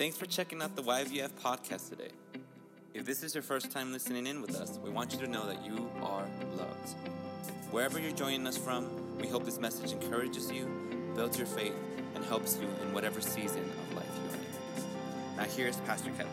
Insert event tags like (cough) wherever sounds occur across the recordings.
Thanks for checking out the YVF podcast today. If this is your first time listening in with us, we want you to know that you are loved. Wherever you're joining us from, we hope this message encourages you, builds your faith, and helps you in whatever season of life you're in. Now, here's Pastor Kevin.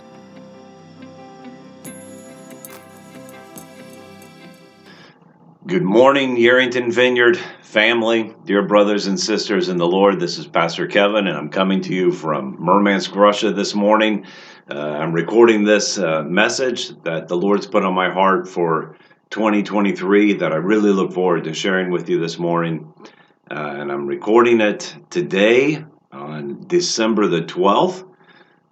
Good morning, Yerington Vineyard family, dear brothers and sisters in the Lord. This is Pastor Kevin, and I'm coming to you from Murmansk, Russia this morning. Uh, I'm recording this uh, message that the Lord's put on my heart for 2023 that I really look forward to sharing with you this morning. Uh, and I'm recording it today on December the 12th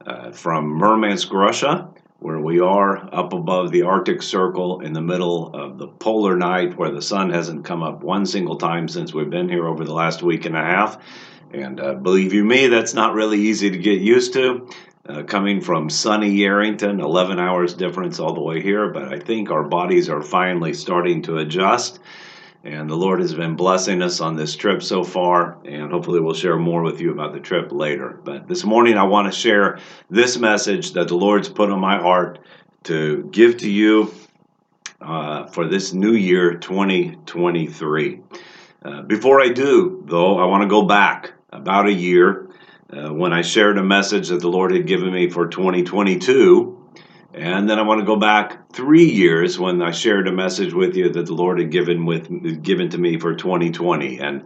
uh, from Murmansk, Russia, where we are up above the Arctic Circle in the middle of the polar night where the sun hasn't come up one single time since we've been here over the last week and a half. And uh, believe you me, that's not really easy to get used to uh, coming from sunny Yerington, 11 hours difference all the way here, but I think our bodies are finally starting to adjust. And the Lord has been blessing us on this trip so far, and hopefully we'll share more with you about the trip later. But this morning I want to share this message that the Lord's put on my heart to give to you uh, for this new year 2023. Uh, before I do, though, I want to go back about a year uh, when I shared a message that the Lord had given me for 2022. And then I want to go back three years when I shared a message with you that the Lord had given with given to me for 2020. And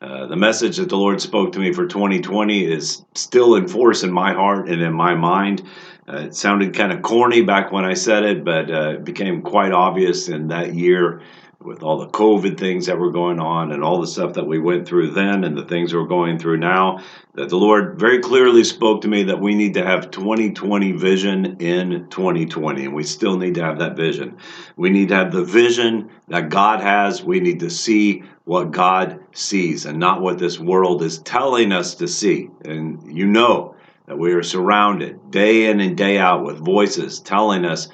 uh, the message that the Lord spoke to me for 2020 is still in force in my heart and in my mind. Uh, it sounded kind of corny back when I said it, but uh, it became quite obvious in that year with all the COVID things that were going on and all the stuff that we went through then and the things we're going through now, that the Lord very clearly spoke to me that we need to have 2020 vision in 2020. And we still need to have that vision. We need to have the vision that God has. We need to see what God sees and not what this world is telling us to see. And you know that we are surrounded day in and day out with voices telling us,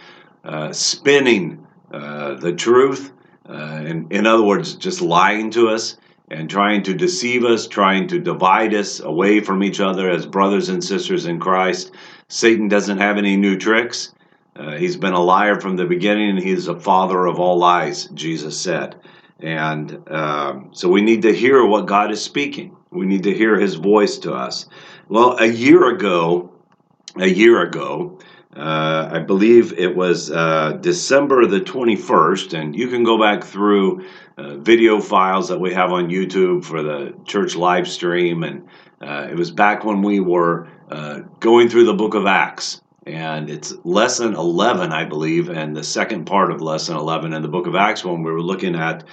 uh, spinning uh, the truth uh, in, in other words, just lying to us and trying to deceive us, trying to divide us away from each other as brothers and sisters in Christ. Satan doesn't have any new tricks. Uh, he's been a liar from the beginning, and he's a father of all lies, Jesus said. And um, so we need to hear what God is speaking. We need to hear his voice to us. Well, a year ago, a year ago, uh, I believe it was uh, December the 21st, and you can go back through uh, video files that we have on YouTube for the church live stream. And uh, it was back when we were uh, going through the book of Acts. And it's lesson 11, I believe, and the second part of lesson 11 in the book of Acts when we were looking at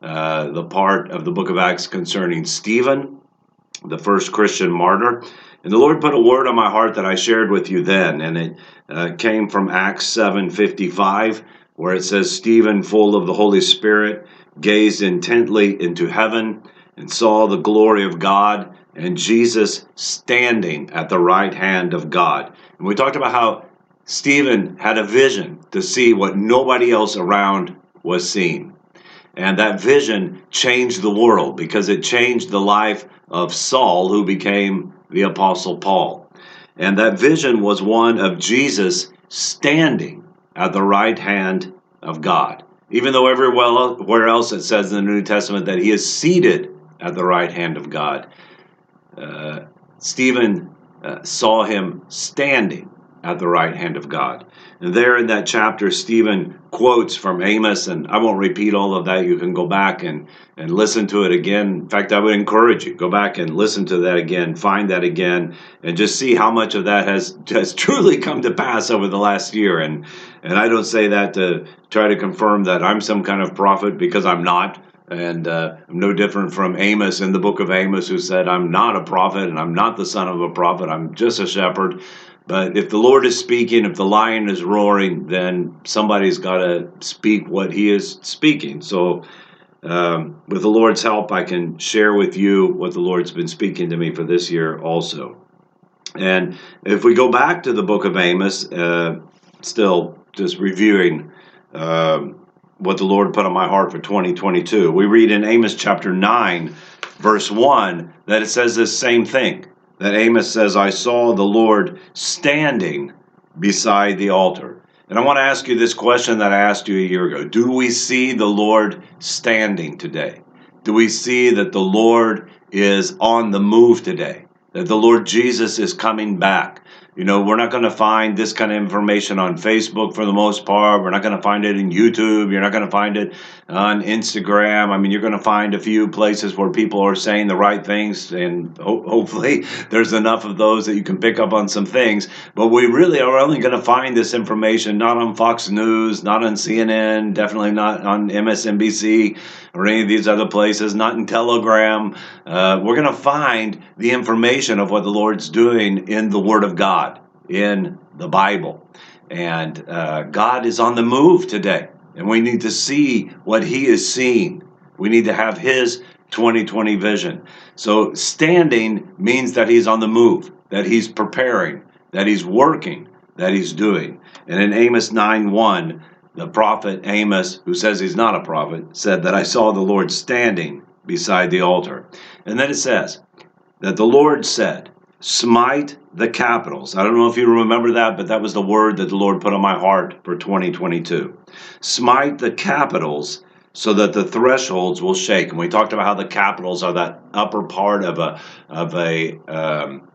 uh, the part of the book of Acts concerning Stephen, the first Christian martyr. And the Lord put a word on my heart that I shared with you then, and it uh, came from Acts 7:55, where it says, "Stephen, full of the Holy Spirit, gazed intently into heaven and saw the glory of God and Jesus standing at the right hand of God." And we talked about how Stephen had a vision to see what nobody else around was seeing. And that vision changed the world because it changed the life of Saul, who became the Apostle Paul. And that vision was one of Jesus standing at the right hand of God. Even though everywhere else it says in the New Testament that he is seated at the right hand of God, uh, Stephen uh, saw him standing at the right hand of God. And there in that chapter, Stephen quotes from Amos, and I won't repeat all of that. You can go back and, and listen to it again. In fact, I would encourage you go back and listen to that again, find that again, and just see how much of that has (laughs) has truly come to pass over the last year. And and I don't say that to try to confirm that I'm some kind of prophet because I'm not. And uh, I'm no different from Amos in the book of Amos, who said, I'm not a prophet and I'm not the son of a prophet. I'm just a shepherd. But if the Lord is speaking, if the lion is roaring, then somebody's got to speak what he is speaking. So, um, with the Lord's help, I can share with you what the Lord's been speaking to me for this year also. And if we go back to the book of Amos, uh, still just reviewing uh, what the Lord put on my heart for 2022, we read in Amos chapter 9, verse 1, that it says this same thing that Amos says, I saw the Lord standing beside the altar. And I want to ask you this question that I asked you a year ago Do we see the Lord standing today? Do we see that the Lord is on the move today? That the Lord Jesus is coming back? You know, we're not going to find this kind of information on Facebook for the most part. We're not going to find it in YouTube. You're not going to find it on Instagram. I mean, you're going to find a few places where people are saying the right things, and ho- hopefully (laughs) there's enough of those that you can pick up on some things. But we really are only going to find this information not on Fox News, not on CNN, definitely not on MSNBC or any of these other places, not in Telegram. Uh, we're going to find the information of what the Lord's doing in the Word of God, in the Bible. And uh, God is on the move today, and we need to see what He is seeing. We need to have His 2020 vision. So, standing means that He's on the move, that He's preparing, that He's working, that He's doing. And in Amos 9 1, the prophet Amos, who says he's not a prophet, said that I saw the Lord standing beside the altar. And then it says that the Lord said, Smite the capitals. I don't know if you remember that, but that was the word that the Lord put on my heart for 2022. Smite the capitals so that the thresholds will shake. And we talked about how the capitals are that upper part of a of a um,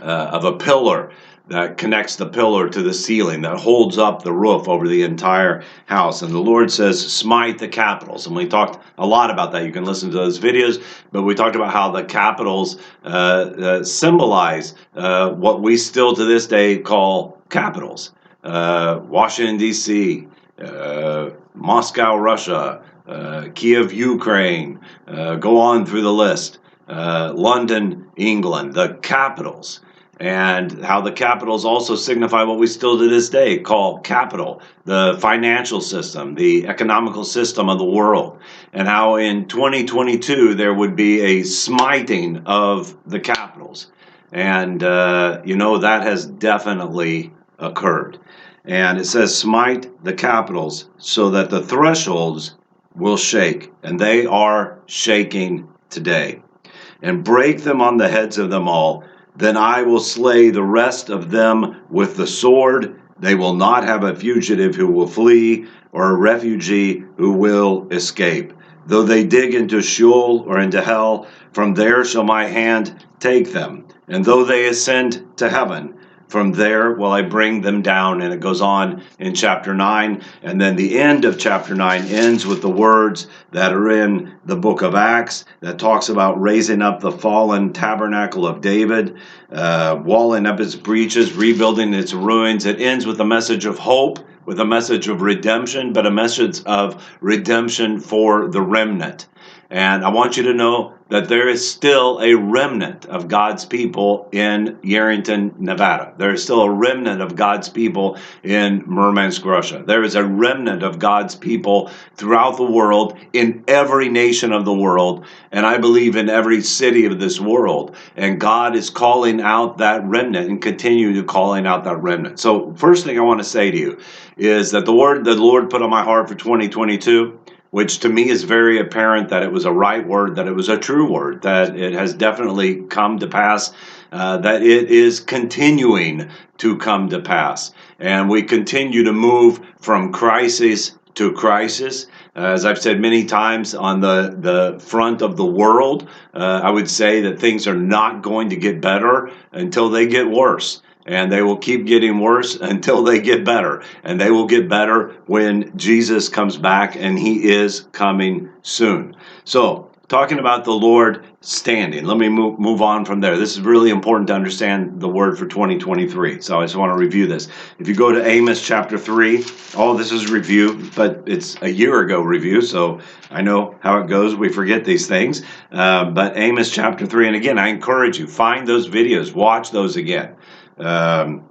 uh, of a pillar that connects the pillar to the ceiling, that holds up the roof over the entire house. And the Lord says, smite the capitals. And we talked a lot about that. You can listen to those videos, but we talked about how the capitals uh, uh, symbolize uh, what we still to this day call capitals uh, Washington, D.C., uh, Moscow, Russia, uh, Kiev, Ukraine, go on through the list. London, England, the capitals and how the capitals also signify what we still to this day call capital, the financial system, the economical system of the world, and how in 2022 there would be a smiting of the capitals. And, uh, you know, that has definitely occurred. And it says, smite the capitals so that the thresholds will shake, and they are shaking today. And break them on the heads of them all then I will slay the rest of them with the sword. They will not have a fugitive who will flee, or a refugee who will escape. Though they dig into Sheol or into hell, from there shall my hand take them. And though they ascend to heaven, from there will I bring them down. And it goes on in chapter 9. And then the end of chapter 9 ends with the words that are in the book of Acts that talks about raising up the fallen tabernacle of David, uh, walling up its breaches, rebuilding its ruins. It ends with a message of hope, with a message of redemption, but a message of redemption for the remnant. And I want you to know that there is still a remnant of God's people in Yerington, Nevada. There is still a remnant of God's people in Murmansk, Russia. There is a remnant of God's people throughout the world, in every nation of the world, and I believe in every city of this world. And God is calling out that remnant and continue to calling out that remnant. So, first thing I want to say to you is that the word that the Lord put on my heart for 2022 which to me is very apparent that it was a right word, that it was a true word, that it has definitely come to pass, uh, that it is continuing to come to pass. And we continue to move from crisis to crisis. Uh, as I've said many times on the, the front of the world, uh, I would say that things are not going to get better until they get worse and they will keep getting worse until they get better. And they will get better when Jesus comes back, and he is coming soon. So, talking about the Lord standing, let me move, move on from there. This is really important to understand the word for 2023. So, I just want to review this. If you go to Amos chapter 3, all this is review, but it's a year ago review, so I know how it goes. We forget these things. Uh, but Amos chapter 3, and again, I encourage you, find those videos, watch those again. Um,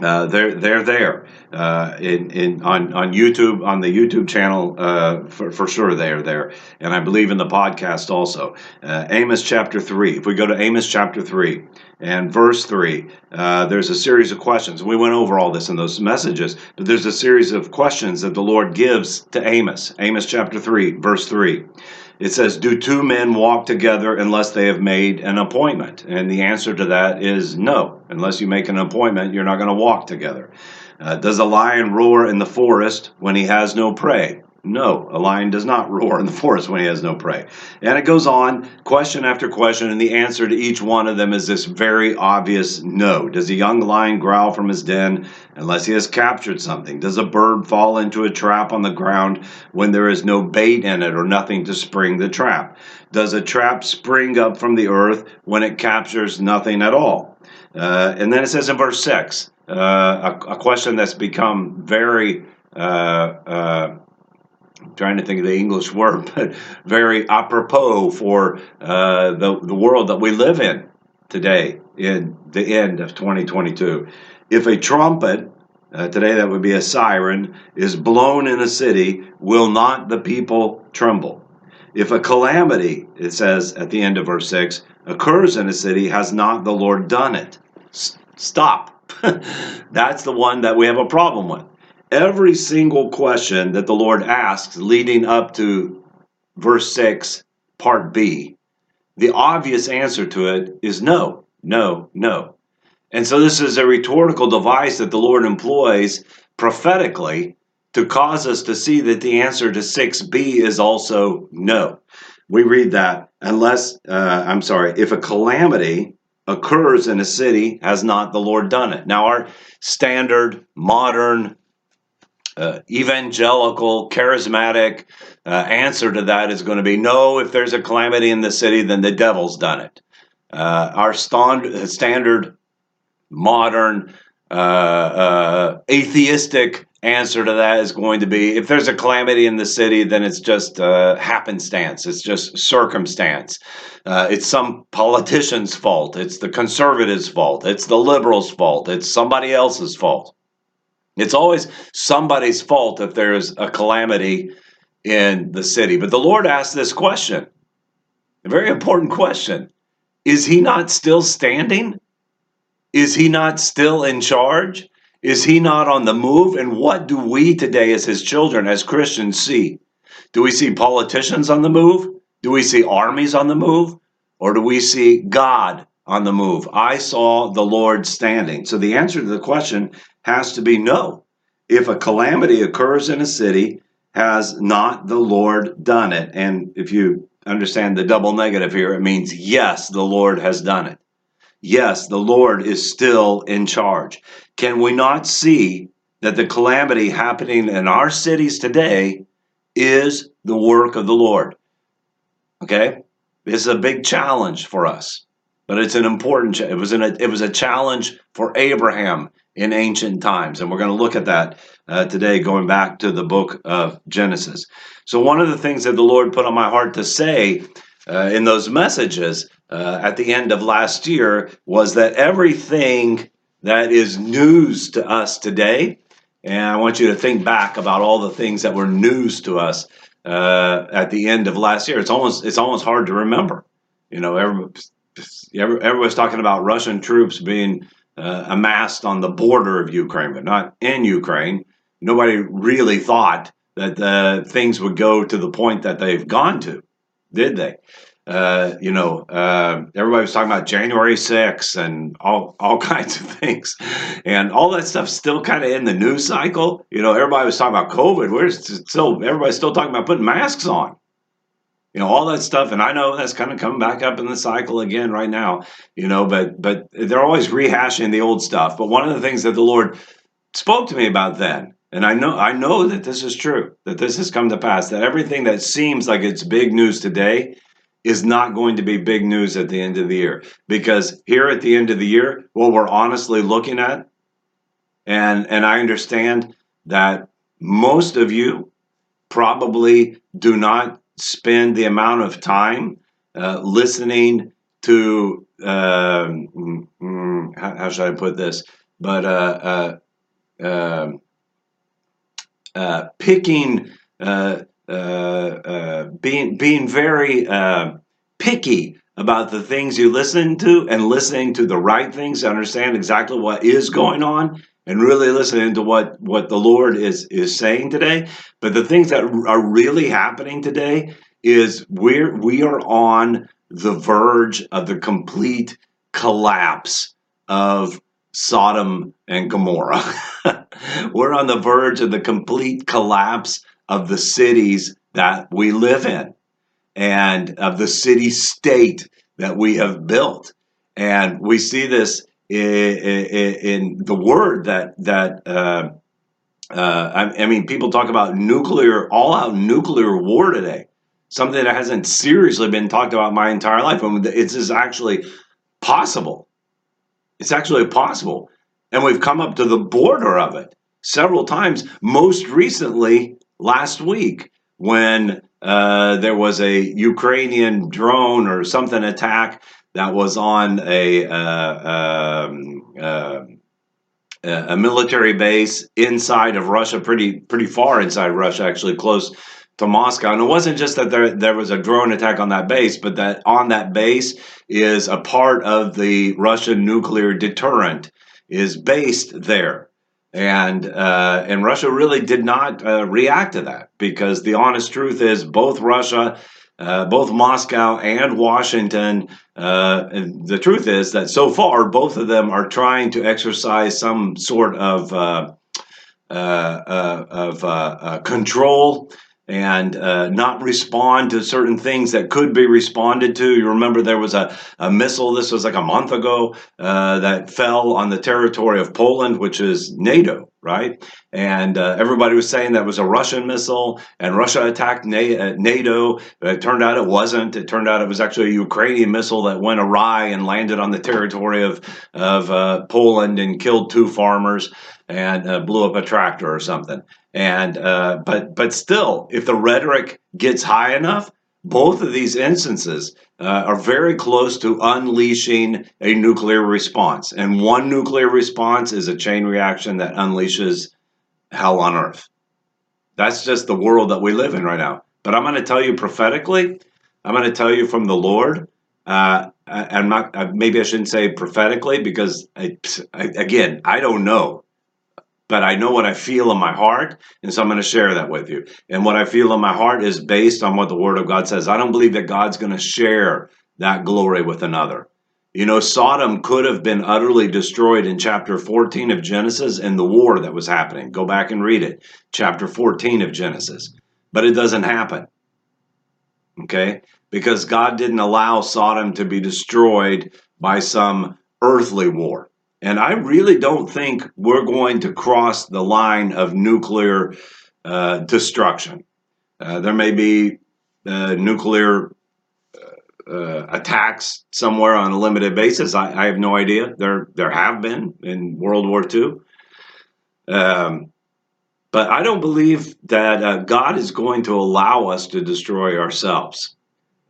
uh, they're they're there uh, in in on on YouTube on the YouTube channel uh, for for sure they're there, and I believe in the podcast also. Uh, Amos chapter three. If we go to Amos chapter three and verse three, uh, there's a series of questions. We went over all this in those messages, but there's a series of questions that the Lord gives to Amos. Amos chapter three, verse three. It says, Do two men walk together unless they have made an appointment? And the answer to that is no. Unless you make an appointment, you're not going to walk together. Uh, does a lion roar in the forest when he has no prey? No, a lion does not (laughs) roar in the forest when he has no prey. And it goes on, question after question, and the answer to each one of them is this very obvious no. Does a young lion growl from his den unless he has captured something? Does a bird fall into a trap on the ground when there is no bait in it or nothing to spring the trap? Does a trap spring up from the earth when it captures nothing at all? Uh, and then it says in verse 6, uh, a, a, question that's become very uh, uh trying to think of the English word, (laughs) but very apropos for uh, the, the world that we live in today in the end of 2022. If a trumpet, uh, today that would be a siren, is blown in a city, will not the people tremble? If a calamity, it says at the end of verse 6, occurs in a city, has not the Lord done it? S- stop. (laughs) That's the one that we have a problem with every single question that the Lord asks leading up to verse 6, part B, the obvious answer to it is no, no, no. And so this is a rhetorical device that the Lord employs prophetically to cause us to see that the answer to 6b is also no. We read that unless, uh, I'm sorry, if a calamity occurs in a city, has not the Lord done it? Now, our standard modern uh, evangelical, charismatic uh, answer to that is going to be no, if there's a calamity in the city, then the devil's done it. Uh, our stand, standard, modern, uh, uh, atheistic answer to that is going to be if there's a calamity in the city, then it's just happenstance, it's just circumstance. it's some politician's fault, it's the conservatives' fault, it's the liberals' fault, it's somebody else's fault. It's always somebody's fault if there's a calamity in the city. But the Lord asked this question, a very important question. Is he not still standing? Is he not still in charge? Is he not on the move? And what do we today, as his children, as Christians, see? Do we see politicians on the move? Do we see armies on the move? Or do we see God on the move? I saw the Lord standing. So the answer to the question has to be no. If a calamity occurs in a city, has not the Lord done it? And if you understand the double negative here, it means yes, the Lord has done it. Yes, the Lord is still in charge. Can we not see that the calamity happening in our cities today is the work of the Lord? Okay? This is a big challenge for us, but it's an important. It was an, it was a challenge for Abraham in ancient times. And we're going to look at that uh, today, going back to the book of Genesis. So, one of the things that the Lord put on my heart to say uh, in those messages uh, at the end of last year was that everything that is news to us today, and I want you to think back about all the things that were news to us uh, at the end of last year. It's almost it's almost hard to remember. You know, everybody, everybody's talking about Russian troops being uh, amassed on the border of Ukraine, but not in Ukraine. Nobody really thought that uh, things would go to the point that they've gone to, did they? Uh, you know, uh, everybody was talking about January 6th and all, all (laughs) kinds of things. And all that stuff's still kind of in the news cycle. You know, everybody was talking about COVID. We're still, everybody's still talking about putting masks on you know all that stuff. And i know that's kind of coming back up in the cycle again right now you know but but they're always rehashing the old stuff. But one of the things that the lord spoke to me about then and i know i know that this is true that this has come to pass that everything that seems like it's big news today is not going to be big news at the end of the year. Because here at the end of the year what we're honestly looking at and and i understand that most of you probably do not spend the amount of time uh, listening to uh, mm, how, how, should I put this? But uh, uh, um, uh picking, being being very picky about the things you listen to and listening to the right things to understand exactly what is going on and really listening to what what the Lord is is saying today. But the things that are really happening today is we're we are on the verge of the complete collapse of Sodom and Gomorrah. (laughs) we're on the verge of the complete collapse of the cities that we live in and of the city state that we have built. And we see this in, in, in the word that that uh, uh, I, I, mean, people talk about nuclear, all-out nuclear war today. Something that hasn't seriously been talked about my entire life. I mean, it's is actually possible. It's actually possible, and we've come up to the border of it several times. Most recently, last week, when uh, there was a Ukrainian drone or something attack that was on a uh, um, uh, a military base inside of Russia, pretty pretty far inside Russia, actually close to Moscow. And it wasn't just that there there was a drone attack on that base, but that on that base is a part of the Russian nuclear deterrent is based there. And uh, and Russia really did not uh, react to that because the honest truth is both Russia, uh, both Moscow and Washington. Uh, and the truth is that so far both of them are trying to exercise some sort of uh, uh, of control and uh, not respond to certain things that could be responded to. You remember there was a, a missile, this was like a month ago, uh, that fell on the territory of Poland, which is NATO, right? And uh, everybody was saying that was a Russian missile and Russia attacked uh, NATO. It turned out it wasn't. It turned out it was actually a Ukrainian missile that went awry and landed on the territory of, of uh, Poland and killed two farmers and uh, blew up a tractor or something. And uh, but but still, if the rhetoric gets high enough, both of these instances uh, are very close to unleashing a nuclear response. And one nuclear response is a chain reaction that unleashes hell on earth. That's just the world that we live in right now. But I'm going to tell you prophetically, I'm going to tell you from the Lord. Uh, I'm not, uh, maybe I shouldn't say prophetically because, I, I, again, I don't know but I know what I feel in my heart, and so I'm going to share that with you. And what I feel in my heart is based on what the Word of God says. I don't believe that God's going to share that glory with another. You know, Sodom could have been utterly destroyed in chapter 14 of Genesis in the war that was happening. Go back and read it, chapter 14 of Genesis. But it doesn't happen. Okay? Because God didn't allow Sodom to be destroyed by some earthly war. And I really don't think we're going to cross the line of nuclear uh, destruction. Uh, there may be uh, nuclear uh, uh, attacks somewhere on a limited basis. I, I, have no idea. There, there have been in World War II. Um, but I don't believe that uh, God is going to allow us to destroy ourselves.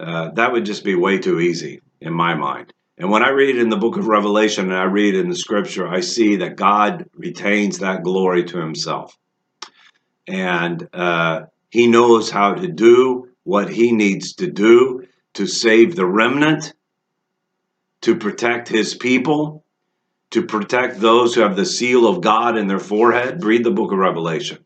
that would just be way too easy in my mind. And when I read in the book of Revelation and I read in the scripture, I see that God retains that glory to himself. And uh, he knows how to do what he needs to do to save the remnant, to protect his people, to protect those who have the seal of God in their forehead. Read the book of Revelation.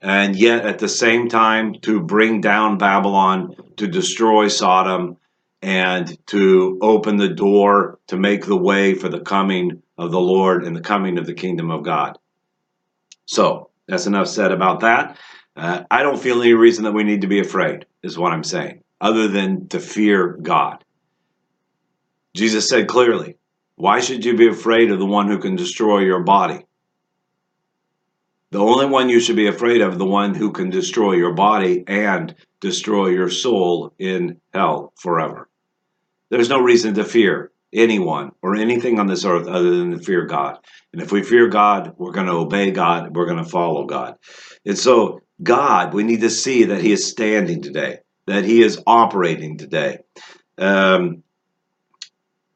And yet, at the same time, to bring down Babylon, to destroy Sodom, and to open the door to make the way for the coming of the Lord and the coming of the kingdom of God. So that's enough said about that. Uh, I don't feel any reason that we need to be afraid, is what I'm saying, other than to fear God. Jesus said clearly, Why should you be afraid of the one who can destroy your body? The only one you should be afraid of, the one who can destroy your body and destroy your soul in hell forever. There's no reason to fear anyone or anything on this earth other than to fear God. And if we fear God, we're going to obey God, we're going to follow God. And so, God, we need to see that He is standing today, that He is operating today. Um,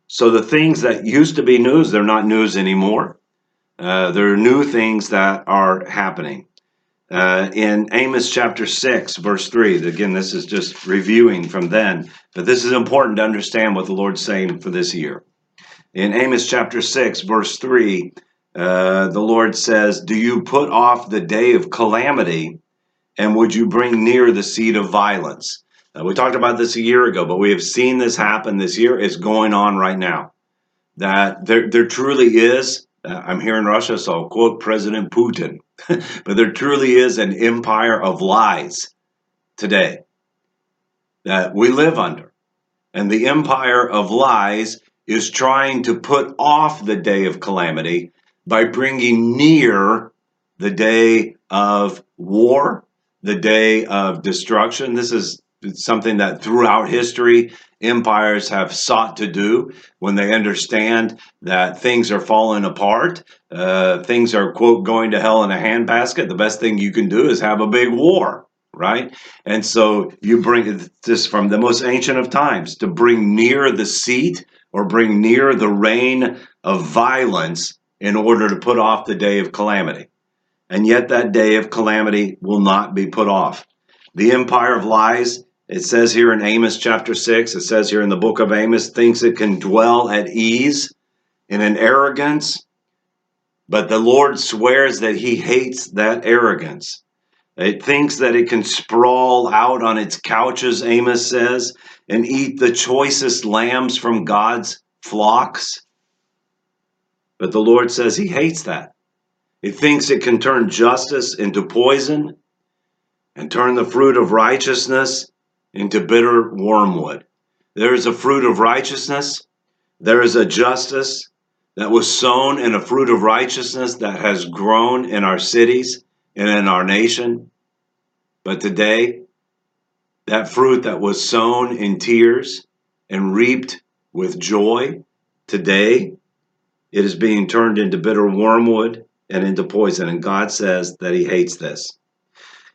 so, the things that used to be news, they're not news anymore. Uh, there are new things that are happening. Uh, in Amos chapter 6, verse 3, again, this is just reviewing from then, but this is important to understand what the Lord's saying for this year. In Amos chapter 6, verse 3, uh, the Lord says, Do you put off the day of calamity, and would you bring near the seed of violence? We talked about this a year ago, but we have seen this happen this year. It's going on right now. That there, there truly is, Uh, I'm here in Russia, so I'll quote President Putin, (laughs) but there truly is an empire of lies today that we live under. And the empire of lies is trying to put off the day of calamity by bringing near the day of war, the day of destruction. This is something that throughout history empires have sought to do when they understand that things are falling apart, uh, things are, quote, going to hell in a handbasket. The best thing you can do is have a big war right? And so you bring this from the most ancient of times to bring near the seat or bring near the reign of violence in order to put off the day of calamity. And yet that day of calamity will not be put off. The empire of lies, it says here in Amos chapter 6, it says here in the book of Amos, thinks it can dwell at ease and in an arrogance, but the Lord swears that he hates that arrogance. It thinks that it can sprawl out on its couches, Amos says, and eat the choicest lambs from God's flocks. But the Lord says he hates that. It thinks it can turn justice into poison and turn the fruit of righteousness into bitter wormwood. There is a fruit of righteousness, there is a justice that was sown in a fruit of righteousness that has grown in our cities and in our nation. But today, that fruit that was sown in tears and reaped with joy, today it is being turned into bitter wormwood and into poison. And God says that He hates this.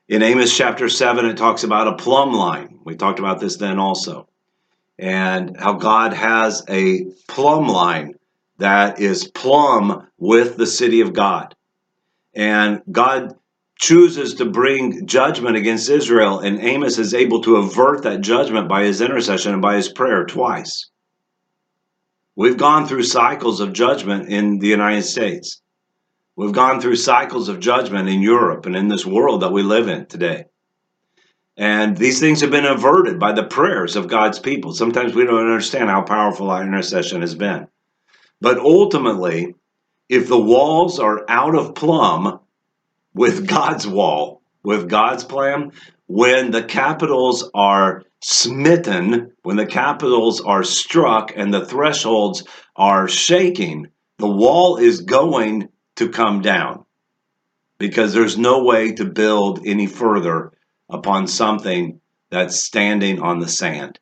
In Amos chapter 7, it talks about a plumb line. We talked about this then also. And how God has a plumb line that is plumb with the city of God. And God chooses to bring judgment against Israel, and Amos is able to avert that judgment by his intercession and by his prayer twice. We've gone through cycles of judgment in the United States. We've gone through cycles of judgment in Europe and in this world that we live in today. And these things have been averted by the prayers of God's people. Sometimes we don't understand how powerful our intercession has been. But ultimately, if the walls are out of plumb, with God's wall, with God's plan, when the capitals are smitten, when the capitals are struck and the thresholds are shaking, the wall is going to come down because there's no way to build any further upon something that's standing on the sand.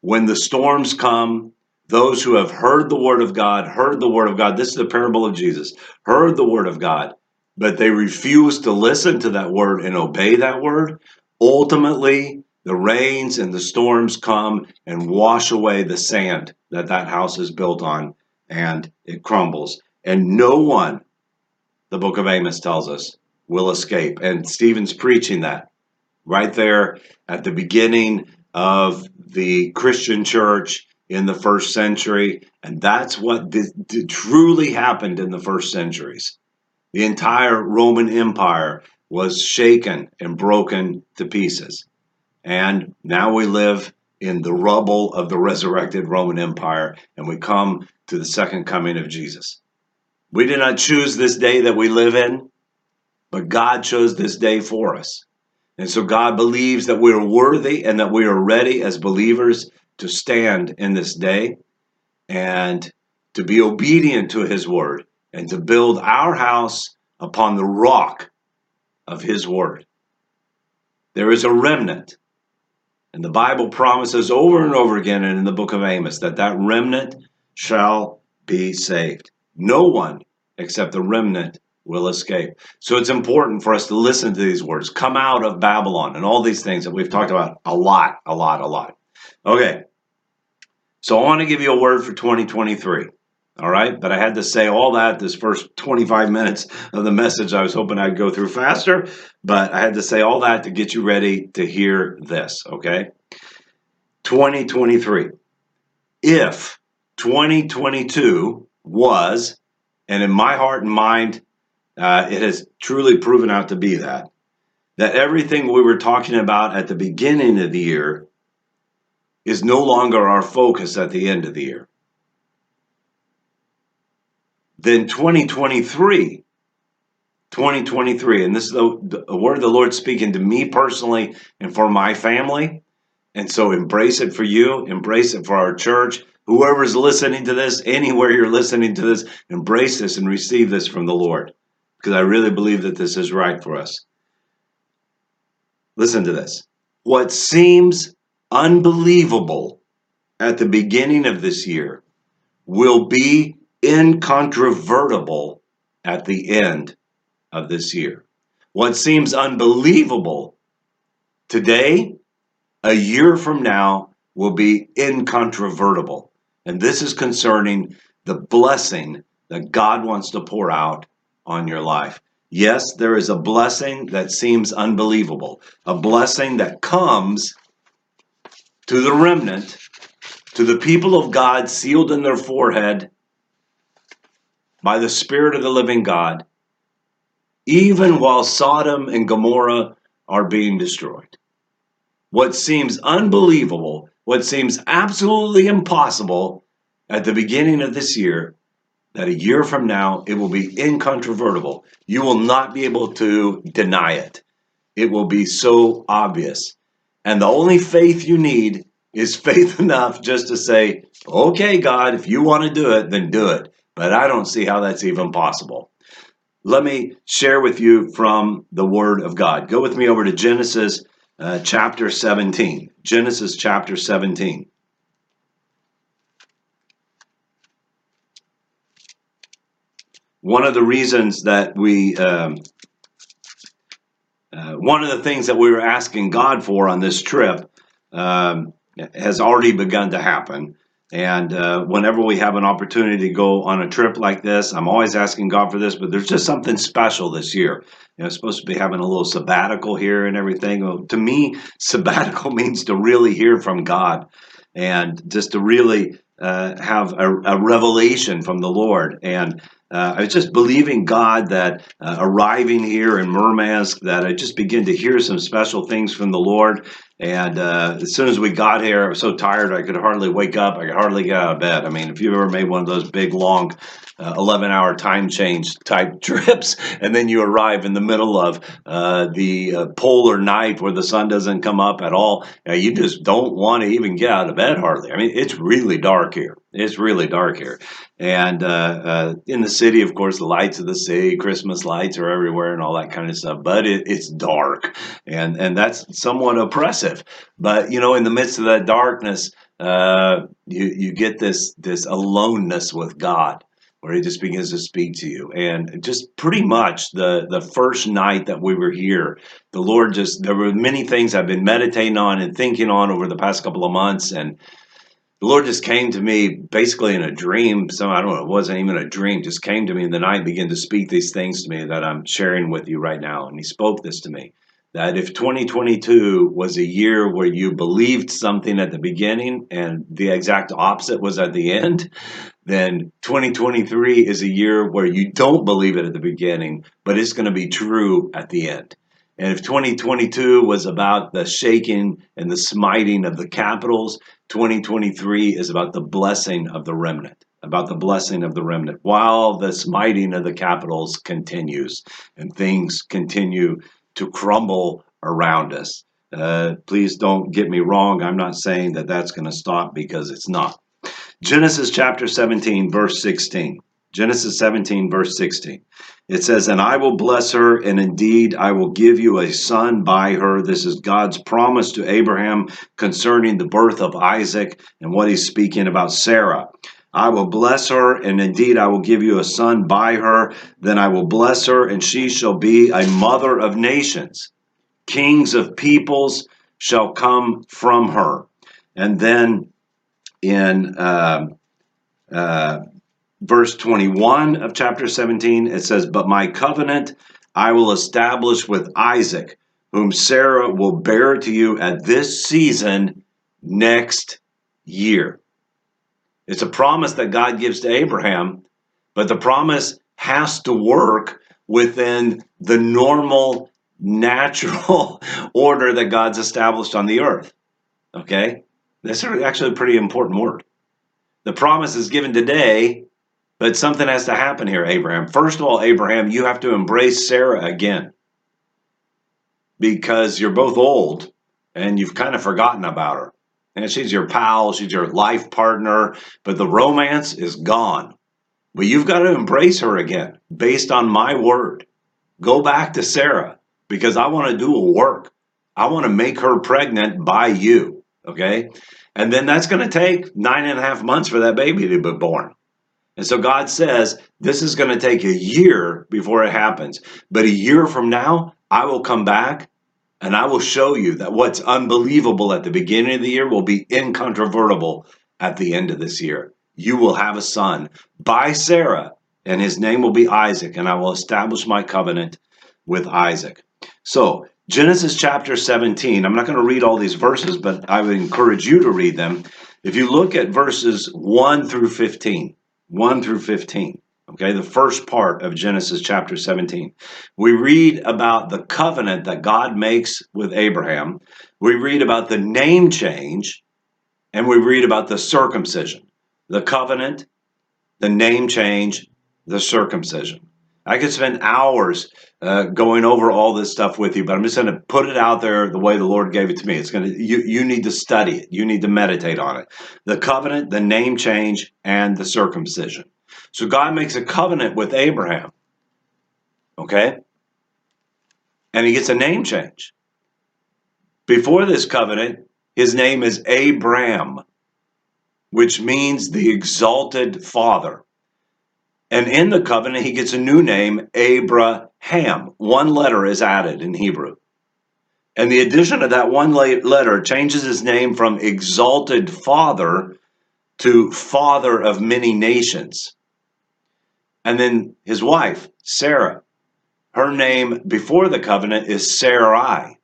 When the storms come, those who have heard the word of God, heard the word of God, this is the parable of Jesus, heard the word of God, but they refuse to listen to that word and obey that word, ultimately the rains and the storms come and wash away the sand that that house is built on and it crumbles. And no one, the book of Amos tells us, will escape. And Stephen's preaching that right there at the beginning of the Christian church in the first century. And that's what truly happened in the first centuries. The entire Roman Empire was shaken and broken to pieces. And now we live in the rubble of the resurrected Roman Empire, and we come to the second coming of Jesus. We did not choose this day that we live in, but God chose this day for us. And so God believes that we are worthy and that we are ready as believers to stand in this day and to be obedient to his word and to build our house upon the rock of his word. There is a remnant. And the Bible promises over and over again and in the book of Amos that that remnant shall be saved. No one except the remnant will escape. So it's important for us to listen to these words. Come out of Babylon and all these things that we've talked about a lot, a lot, a lot. Okay. So I want to give you a word for 2023. All right. But I had to say all that this first 25 minutes of the message. I was hoping I'd go through faster, but I had to say all that to get you ready to hear this. Okay. 2023. If 2022 was, and in my heart and mind, uh, it has truly proven out to be that, that everything we were talking about at the beginning of the year is no longer our focus at the end of the year, then 2023 2023 and this is the, the word of the lord speaking to me personally and for my family and so embrace it for you embrace it for our church whoever's listening to this anywhere you're listening to this embrace this and receive this from the lord because i really believe that this is right for us listen to this what seems unbelievable at the beginning of this year will be incontrovertible at the end of this year. What seems unbelievable today, a year from now, will be incontrovertible. And this is concerning the blessing that God wants to pour out on your life. Yes, there is a blessing that seems unbelievable, a blessing that comes to the remnant, to the people of God sealed in their forehead by the Spirit of the living God, even while Sodom and Gomorrah are being destroyed. What seems unbelievable, what seems absolutely impossible at the beginning of this year, that a year from now it will be incontrovertible. You will not be able to deny it. It will be so obvious. And the only faith you need is (laughs) faith enough just to say, okay, God, if you want to do it, then do it. But I don't see how that's even possible. Let me share with you from the Word of God. Go with me over to Genesis uh, chapter 17. Genesis chapter 17. One of the reasons that we um, uh, one of the things that we were asking God for on this trip um, has already begun to happen. And uh, whenever we have an opportunity to go on a trip like this, I'm always asking God for this, but there's just something special this year. You know, it's supposed to be having a little sabbatical here and everything. Well, to me, (laughs) sabbatical means to really hear from God and just to really uh, have a, a, revelation from the Lord. And uh, I was just believing God that uh, arriving here in Murmansk, that I just begin to hear some special things from the Lord. And uh, as soon as we got here, I was so tired I could hardly wake up. I could hardly get out of bed. I mean, if you've ever made one of those big, long, uh, 11 hour time change type (laughs) trips, and then you arrive in the middle of uh, the uh, polar night where the sun doesn't come up at all, you just don't want to even get out of bed hardly. I mean, it's really dark here. It's really dark here. And uh, uh, in the city, of course, the lights of the city, Christmas lights are everywhere and all that kind of stuff. But it, it's dark, and and that's somewhat oppressive. But you know, in the midst of that darkness, uh, you you get this this aloneness with God, where He just begins to speak to you. And just pretty much the the first night that we were here, the Lord just there were many things I've been meditating on and thinking on over the past couple of months, and the Lord just came to me basically in a dream. So I don't know, it wasn't even a dream, just came to me in the night, began to speak these things to me that I'm sharing with you right now. And He spoke this to me that if 2022 was a year where you believed something at the beginning and the exact opposite was at the end, then 2023 is a year where you don't believe it at the beginning, but it's going to be true at the end. And if 2022 was about the shaking and the smiting of the capitals, 2023 is about the blessing of the remnant, about the blessing of the remnant, while the smiting of the capitals continues and things continue to crumble around us. Uh, please don't get me wrong. I'm not saying that that's going to stop because it's not. Genesis chapter 17, verse 16. Genesis 17, verse 16. It says, And I will bless her, and indeed I will give you a son by her. This is God's promise to Abraham concerning the birth of Isaac and what he's speaking about Sarah. I will bless her, and indeed I will give you a son by her. Then I will bless her, and she shall be a mother of nations. Kings of peoples shall come from her. And then in uh, uh, verse 21 of chapter 17, it says, But my covenant I will establish with Isaac, whom Sarah will bear to you at this season next year. It's a promise that God gives to Abraham, but the promise has to work within the normal, natural (laughs) order that God's established on the earth. Okay? That's actually a pretty important word. The promise is given today, but something has to happen here, Abraham. First of all, Abraham, you have to embrace Sarah again because you're both old and you've kind of forgotten about her. And she's your pal, she's your life partner, but the romance is gone. But you've got to embrace her again based on my word. Go back to Sarah because I want to do a work. I want to make her pregnant by you. Okay. And then that's going to take nine and a half months for that baby to be born. And so God says, this is going to take a year before it happens. But a year from now, I will come back and I will show you that what's unbelievable at the beginning of the year will be incontrovertible at the end of this year. You will have a son by Sarah, and his name will be Isaac, and I will establish my covenant with Isaac. So, Genesis chapter 17, I'm not going to read all these verses, but I would encourage you to read them. If you look at verses 1 through 15, 1 through 15, okay, the first part of Genesis chapter 17, we read about the covenant that God makes with Abraham. We read about the name change, and we read about the circumcision, the covenant, the name change, the circumcision. I could spend hours uh, going over all this stuff with you, but I'm just going to put it out there the way the Lord gave it to me. It's going to you you need to study it. You need to meditate on it. The covenant, the name change, and the circumcision. So God makes a covenant with Abraham. Okay? And he gets a name change. Before this covenant, his name is Abram, which means the exalted father. And in the covenant, he gets a new name, Abraham. One letter is added in Hebrew. And the addition of that one letter changes his name from exalted father to father of many nations. And then his wife, Sarah, her name before the covenant is Sarai.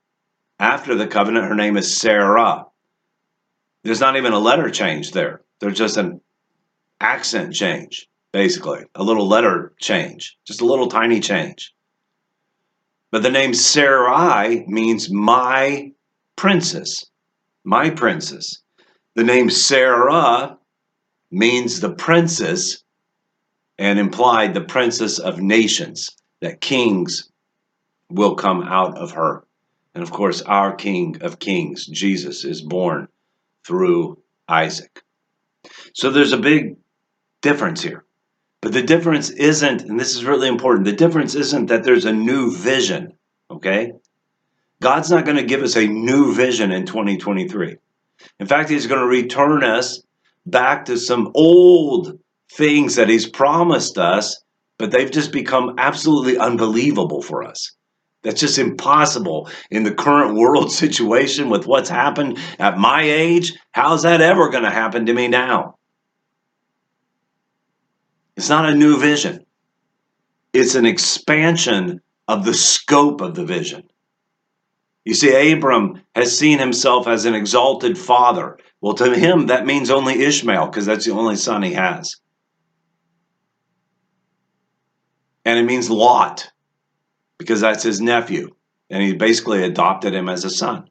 After the covenant, her name is Sarah. There's not even a letter change there. There's just an accent change basically. A little letter change, just a little tiny change. But the name Sarai means my princess, my princess. The name Sarah means the princess and implied the princess of nations, that kings will come out of her. And of course, our King of Kings, Jesus, is born through Isaac. So there's a big difference here. But the difference isn't, and this is really important, the difference isn't that there's a new vision, okay? God's not going to give us a new vision in 2023. In fact, He's going to return us back to some old things that He's promised us, but they've just become absolutely unbelievable for us. That's just impossible in the current world (laughs) situation with what's happened at my age. How's that ever going to happen to me now? It's not a new vision, it's an expansion of the scope of the vision. You see, Abram has seen himself as an exalted father. Well, to him, that means only Ishmael, because that's the only son he has. And it means Lot, because that's his nephew. And he basically adopted him as a son.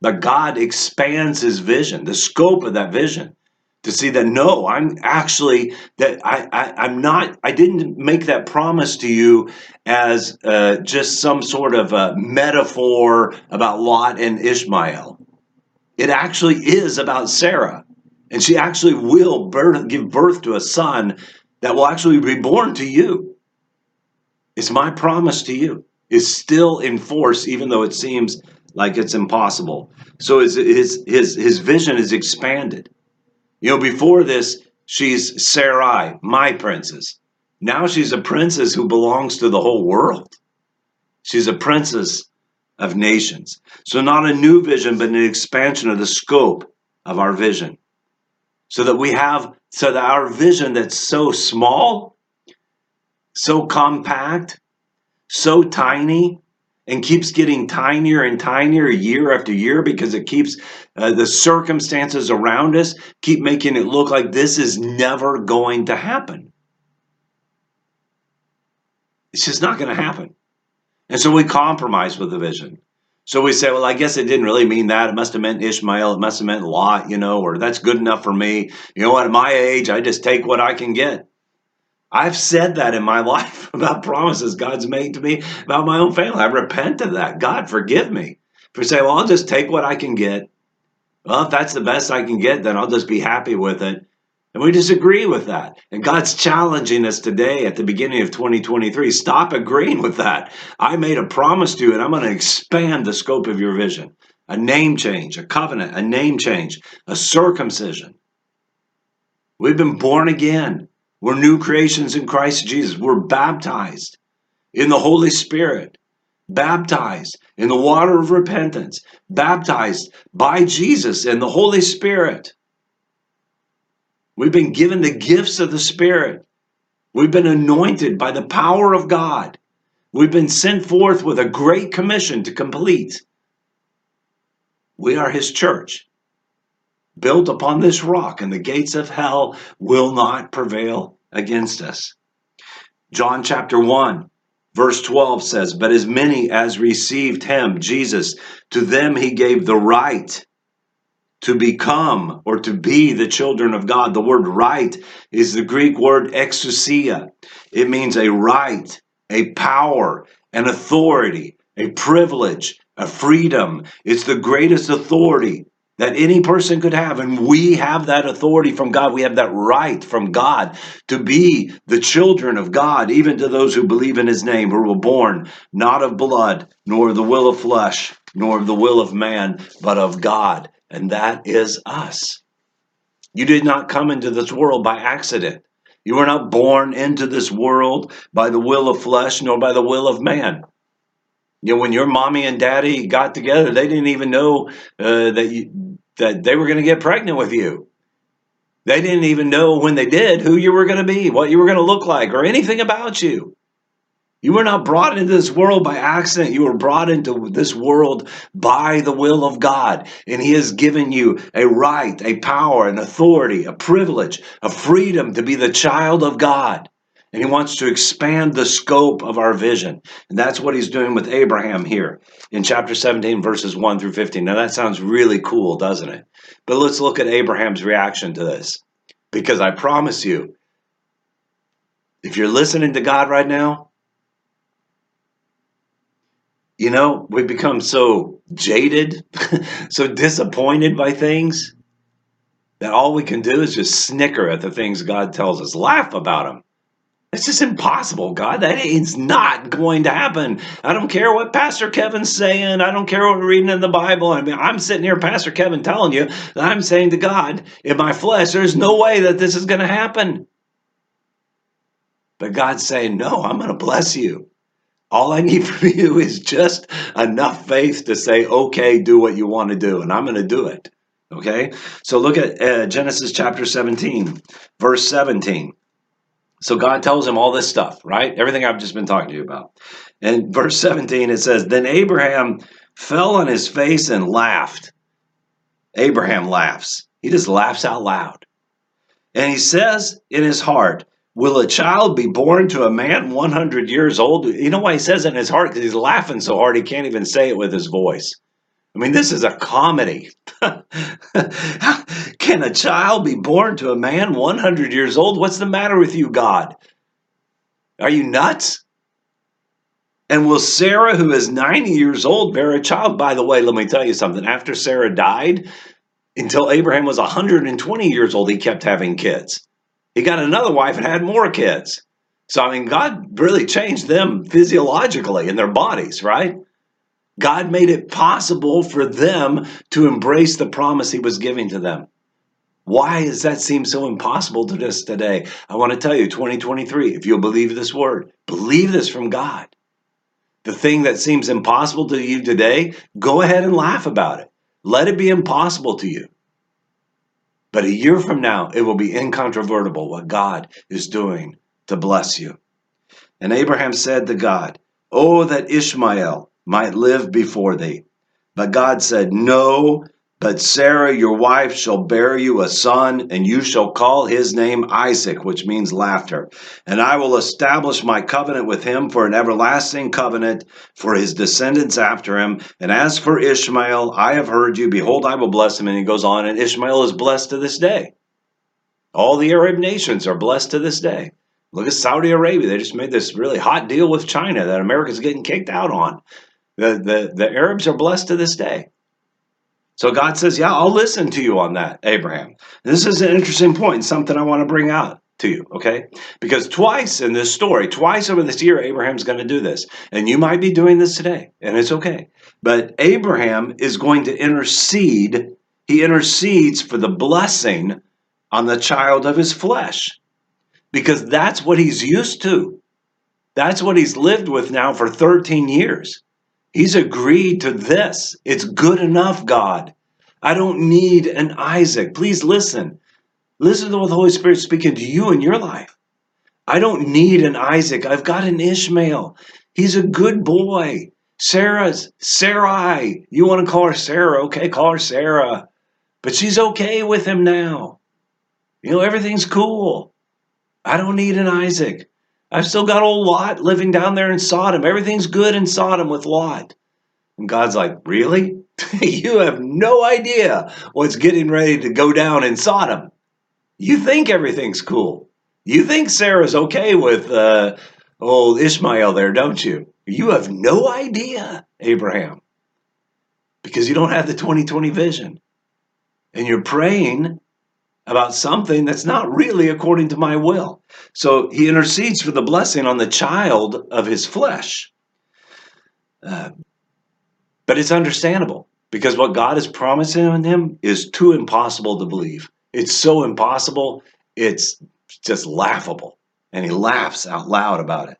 But God expands his vision, the scope of that vision to see that no i'm actually that I, I am not i didn't make that promise to you as uh, just some sort of a metaphor about lot and ishmael. It actually is about sarah and she actually will birth, give birth to a son that will actually be born to you. It's my promise to you. Is still in force even though it seems like it's impossible. So his his his, his vision is expanded you know, before this, she's Sarai, my princess. Now she's a princess who belongs to the whole world. She's a princess of nations. So, not a new vision, but an expansion of the scope of our vision. So that we have, so that our vision that's so small, so compact, so tiny, and keeps getting tinier and tinier year after year because it keeps uh, the circumstances around us keep making it look like this is never going to happen. It's just not going to happen. And so we compromise with the vision. So we say, well, I guess it didn't really mean that. It must have meant Ishmael. It must have meant Lot, you know, or that's good enough for me. You know? At my age, I just take what I can get. I've said that in my life (laughs) about promises God's made to me about my own family. I repent of that. God, forgive me for saying, well, I'll just take what I can get. Well, if that's the best I can get, then I'll just be happy with it. And we disagree with that. And God's challenging us today at the beginning of 2023. Stop agreeing with that. I made a promise to you, and I'm going to expand the scope of your vision. A name change, a covenant, a name change, a circumcision. We've been born again. We're new creations in Christ Jesus. We're baptized in the Holy Spirit, baptized in the water of repentance, baptized by Jesus and the Holy Spirit. We've been given the gifts of the Spirit. We've been anointed by the power of God. We've been sent forth with a great commission to complete. We are His church, built upon this rock, and the gates of hell will not prevail against us. John chapter 1, verse 12 says, But as many as received Him, Jesus, to them He gave the right to become or to be the children of God. The word right is the Greek word exousia. It means a right, a power, an authority, a privilege, a freedom. It's the greatest authority that any person could have. And we have that authority from God. We have that right from God to be the children of God, even to those who believe in his name, who were born not of blood, nor of the will of flesh, nor of the will of man, but of God and that is us. You did not come into this world by accident. You were not born into this world by the will of flesh nor by the will of man. You know, when your mommy and daddy got together, they didn't even know uh, that you, that they were going to get pregnant with you. They didn't even know when they did who you were going to be, what you were going to look like, or anything about you. You were not brought into this world by accident. You were brought into this world by the will of God. And He has given you a right, a power, an authority, a privilege, a freedom to be the child of God. And He wants to expand the scope of our vision. And that's what He's doing with Abraham here in chapter 17, verses 1 through 15. Now, that sounds really cool, doesn't it? But let's look at Abraham's reaction to this. Because I promise you, if you're listening to God right now, you know, we become so jaded, (laughs) so disappointed by things that all we can do is just snicker at the things God tells us, laugh about them. It's just impossible, God. That is not going to happen. I don't care what Pastor Kevin's saying. I don't care what we're reading in the Bible. I mean, I'm sitting here, Pastor Kevin, telling you that I'm saying to God, in my flesh, there's no way that this is going to happen. But God's saying, no, I'm going to bless you. All I need (laughs) from you is just enough faith to say, okay, do what you want to do, and I'm going to do it. Okay? So look at uh, Genesis chapter 17, verse 17. So God tells him all this stuff, right? Everything I've just been talking to you about. And verse 17, it says, Then Abraham fell on his face and laughed. Abraham laughs. He just laughs out loud. And he says in his heart, Will a child be born to a man 100 years old? You know why he says it in his heart? Because he's laughing so hard he can't even say it with his voice. I mean, this is a comedy. (laughs) Can a child be born to a man 100 years old? What's the matter with you, God? Are you nuts? And will Sarah, who is 90 years old, bear a child? By the way, let me tell you something. After Sarah died, until Abraham was 120 years old, he kept having kids. He got another wife and had more kids. So, I mean, God really changed them physiologically in their bodies, right? God made it possible for them to embrace the promise He was giving to them. Why does that seem so impossible to us today? I want to tell you, 2023, if you'll believe this word, believe this from God. The thing that seems impossible to you today, go ahead and laugh about it. Let it be impossible to you. But a year from now, it will be incontrovertible what God is doing to bless you. And Abraham said to God, Oh, that Ishmael might live before thee. But God said, No, But Sarah, your wife, shall bear you a son, and you shall call his name Isaac, which means laughter. And I will establish my covenant with him for an everlasting covenant for his descendants after him. And as for Ishmael, I have heard you. Behold, I will bless him. And he goes on, and Ishmael is blessed to this day. All the Arab nations are blessed to this day. Look at Saudi Arabia. They just made this really hot deal with China that America's getting kicked out on. The, the, the Arabs are blessed to this day. So God says, Yeah, I'll listen to you on that, Abraham. This is an interesting point, something I want to bring out to you, okay? Because twice in this story, twice over this year, Abraham's going to do this. And you might be doing this today, and it's okay. But Abraham is going to intercede. He intercedes for the blessing on the child of his flesh because that's what he's used to. That's what he's lived with now for 13 years. He's agreed to this. It's good enough, God. I don't need an Isaac. Please listen. Listen to what the Holy Spirit speaking to you in your life. I don't need an Isaac. I've got an Ishmael. He's a good boy. Sarah's Sarai. You want to call her Sarah? Okay, call her Sarah. But she's okay with him now. You know, everything's cool. I don't need an Isaac. I've still got old Lot living down there in Sodom. Everything's good in Sodom with Lot. And God's like, Really? (laughs) you have no idea what's getting ready to go down in Sodom. You think everything's cool. You think Sarah's okay with uh, old Ishmael there, don't you? You have no idea, Abraham, because you don't have the 2020 vision. And you're praying about something that's not really according to my will. So he intercedes for the blessing on the child of his flesh. Uh, but it's understandable because what God is promising him is too impossible to believe. It's so impossible, it's just laughable. And he laughs out loud about it.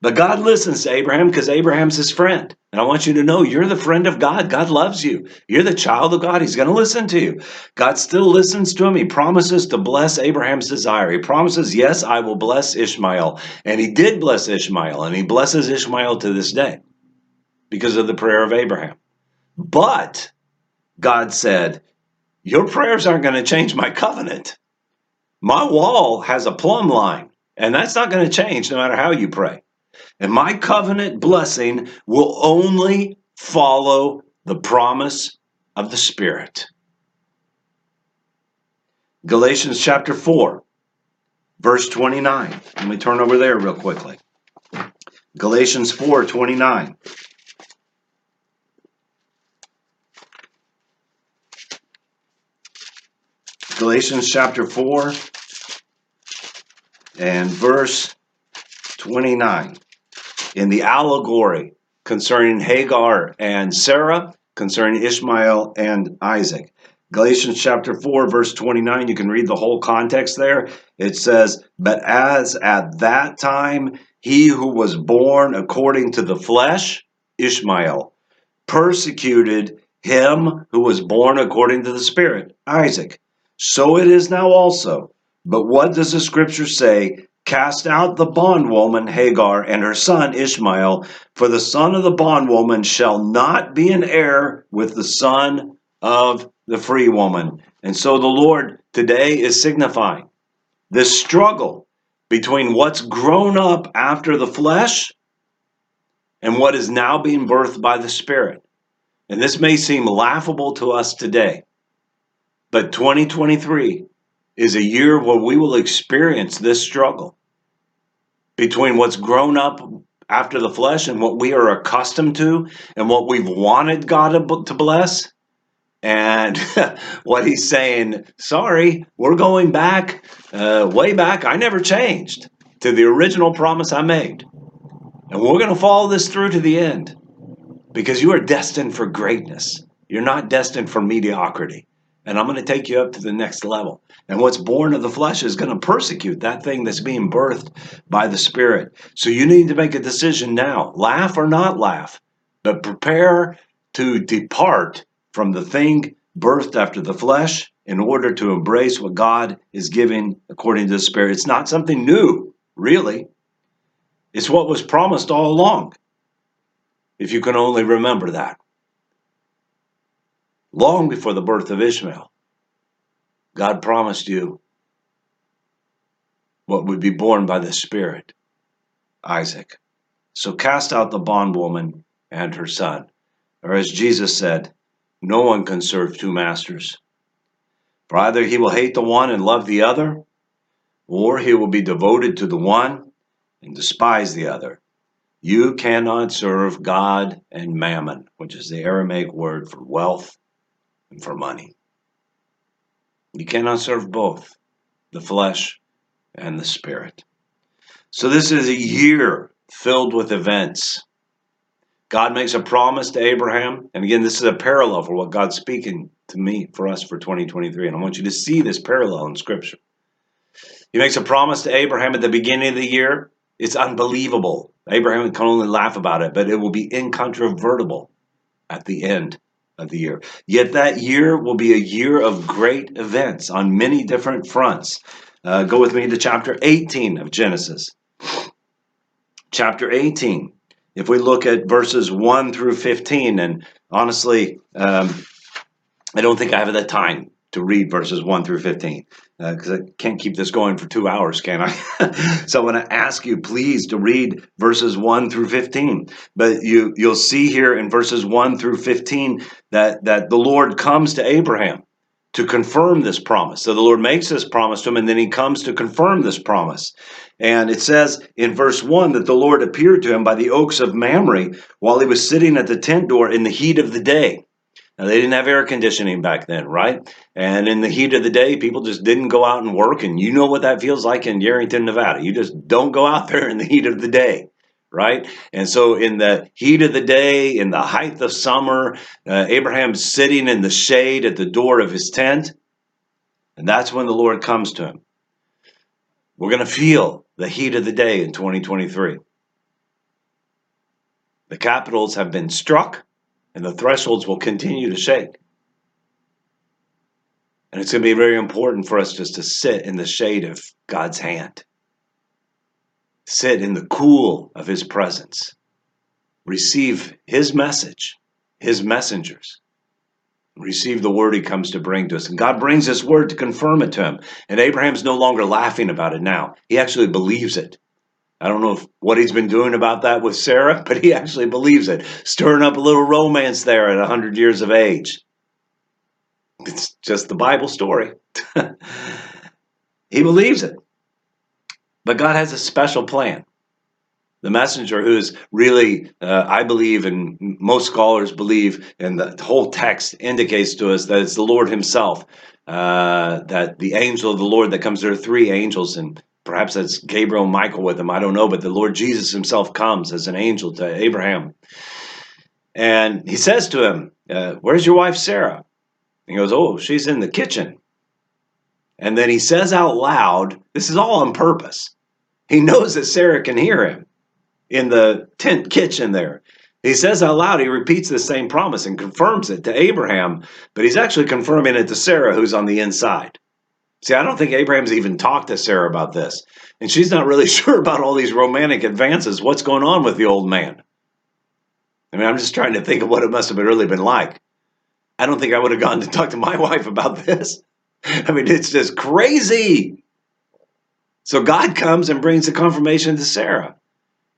But God listens to Abraham because Abraham's his friend. And I want you to know you're the friend of God. God loves you. You're the child of God. He's going to listen to you. God still listens to him. He promises to bless Abraham's desire. He promises, Yes, I will bless Ishmael. And he did bless Ishmael. And he blesses Ishmael to this day because of the prayer of Abraham. But God said, Your prayers aren't going to change my covenant. My wall has a plumb line, and that's not going to change no matter how you pray. And my covenant blessing will only follow the promise of the Spirit. Galatians chapter 4, verse 29. Let me turn over there real quickly. Galatians 4 29. Galatians chapter 4 and verse 29 in the allegory concerning Hagar and Sarah, concerning Ishmael and Isaac. Galatians chapter 4, verse 29, you can read the whole context there. It says, But as at that time he who was born according to the flesh, Ishmael, persecuted him who was born according to the Spirit, Isaac. So it is now also. But what does the scripture say? Cast out the bondwoman Hagar and her son Ishmael, for the son of the bondwoman shall not be an heir with the son of the free woman. And so the Lord today is signifying this struggle between what's grown up after the flesh and what is now being birthed by the Spirit. And this may seem laughable to us today, but 2023 is a year where we will experience this struggle between what's grown up after the flesh and what we are accustomed to and what we've wanted God to bless. And (laughs) what he's saying, sorry, we're going back, uh, way back. I never changed to the original promise I made. And we're going to follow this through to the end because you are destined for greatness. You're not destined for mediocrity and I'm going to take you up to the next level. And what's born of the flesh is going to persecute that thing that's being birthed by the Spirit. So you need to make a decision now laugh or not laugh, but prepare to depart from the thing birthed after the flesh in order to embrace what God is giving according to the Spirit. It's not something new, really. It's what was promised all along, if you can only remember that. Long before the birth of Ishmael, God promised you what would be born by the Spirit, Isaac. So cast out the bondwoman and her son. Or as Jesus said, no one can serve two masters. For either he will hate the one and love the other, or he will be devoted to the one and despise the other. You cannot serve God and mammon, which is the Aramaic word for wealth for money. You cannot serve both the flesh and the spirit. So, this is a year filled with events. God makes a promise to Abraham. And again, this is a parallel for what God's speaking to me for us for 2023. And I want you to see this parallel in Scripture. He makes a promise to Abraham at the beginning of the year. It's unbelievable. Abraham can only laugh about it, but it will be incontrovertible at the end of the year. Yet that year will be a year of great events on many different fronts. Uh, go with me to chapter 18 of Genesis. Chapter 18. If we look at verses 1 through 15, and honestly, um, I don't think I have the time to read verses 1 through 15 because uh, I can't keep this going for two hours, can I? (laughs) so I'm going to ask you, please, to read verses 1 through 15. But you, you'll see here in verses 1 through 15 that, that the Lord comes to Abraham to confirm this promise. So the Lord makes this promise to him, and then he comes to confirm this promise. And it says in verse 1 that the Lord appeared to him by the oaks of Mamre while he was sitting at the tent door in the heat of the day. Now, they didn't have air conditioning back then, right? And in the heat of the day, people just didn't go out and work. And you know what that feels like in Yerington, Nevada. You just don't go out (laughs) there in the heat of the day, right? And so, in the heat of the day, in the height of summer, uh, Abraham's sitting in the shade at the door of his tent. And that's when the Lord comes to him. We're going to feel the heat of the day in 2023. The capitals have been struck and the thresholds will continue to shake. And it's going to be very important for us just to sit in the shade of God's hand, sit in the cool of His presence, receive His message, His messengers, receive the word He comes to bring to us. And God brings this word to confirm it to him. And Abraham's no longer laughing about it now, he actually believes it. I don't know if, what he's been doing about that with Sarah, (laughs) but he actually believes it, stirring up a little romance there at 100 years of age. It's just the Bible story. (laughs) he believes it. But God has a special plan. The messenger, who is really, uh, I believe, and most scholars believe, and the whole text indicates to us that it's the Lord Himself, uh, that the angel of the Lord that comes, there are three angels, and perhaps that's Gabriel and Michael with him. I don't know, but the Lord Jesus himself comes as an angel to Abraham. And he says to him, uh, Where's your wife Sarah? he goes, Oh, she's in the kitchen. And then he says out loud, This is all on purpose. He knows that Sarah can hear him in the tent kitchen there. He says out loud, he repeats the same promise and confirms it to Abraham, but he's actually confirming it to Sarah, who's on the inside. See, I don't think Abraham's even talked to Sarah about this. And she's not really (laughs) sure about all these romantic advances. What's going on with the old man? I mean, I'm just trying to think of what it must have really been like. I don't think I would have gone to talk to my (laughs) wife about this. I mean, it's just crazy. So God comes and brings the confirmation to Sarah.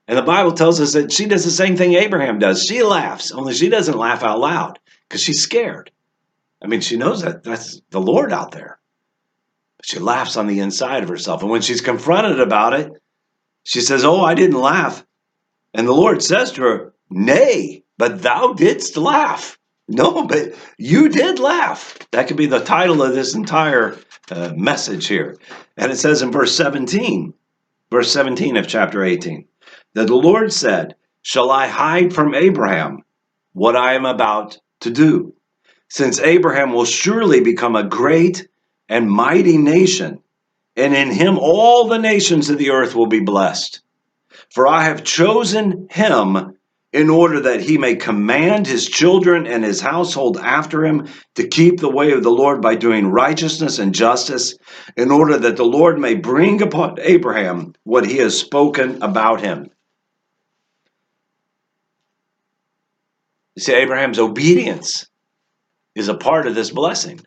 And the Bible tells us that she does the same thing Abraham does. She laughs, only she doesn't laugh out loud because she's scared. I mean, she knows that that's the Lord out there. She laughs on the inside of herself. And when she's confronted about it, she says, Oh, I didn't laugh. And the Lord says to her, Nay, but thou didst laugh. No, but you did laugh. That could be the title of this entire uh, message here. And it says in verse 17, verse 17 of chapter 18, that the Lord said, Shall I hide from Abraham what I am about to do? Since Abraham will surely become a great and mighty nation, and in him all the nations of the earth will be blessed. For I have chosen him in order that he may command his children and his household after him to keep the way of the Lord by doing righteousness and justice, in order that the Lord may bring upon Abraham what he has spoken about him. You see, Abraham's obedience is a part of this blessing.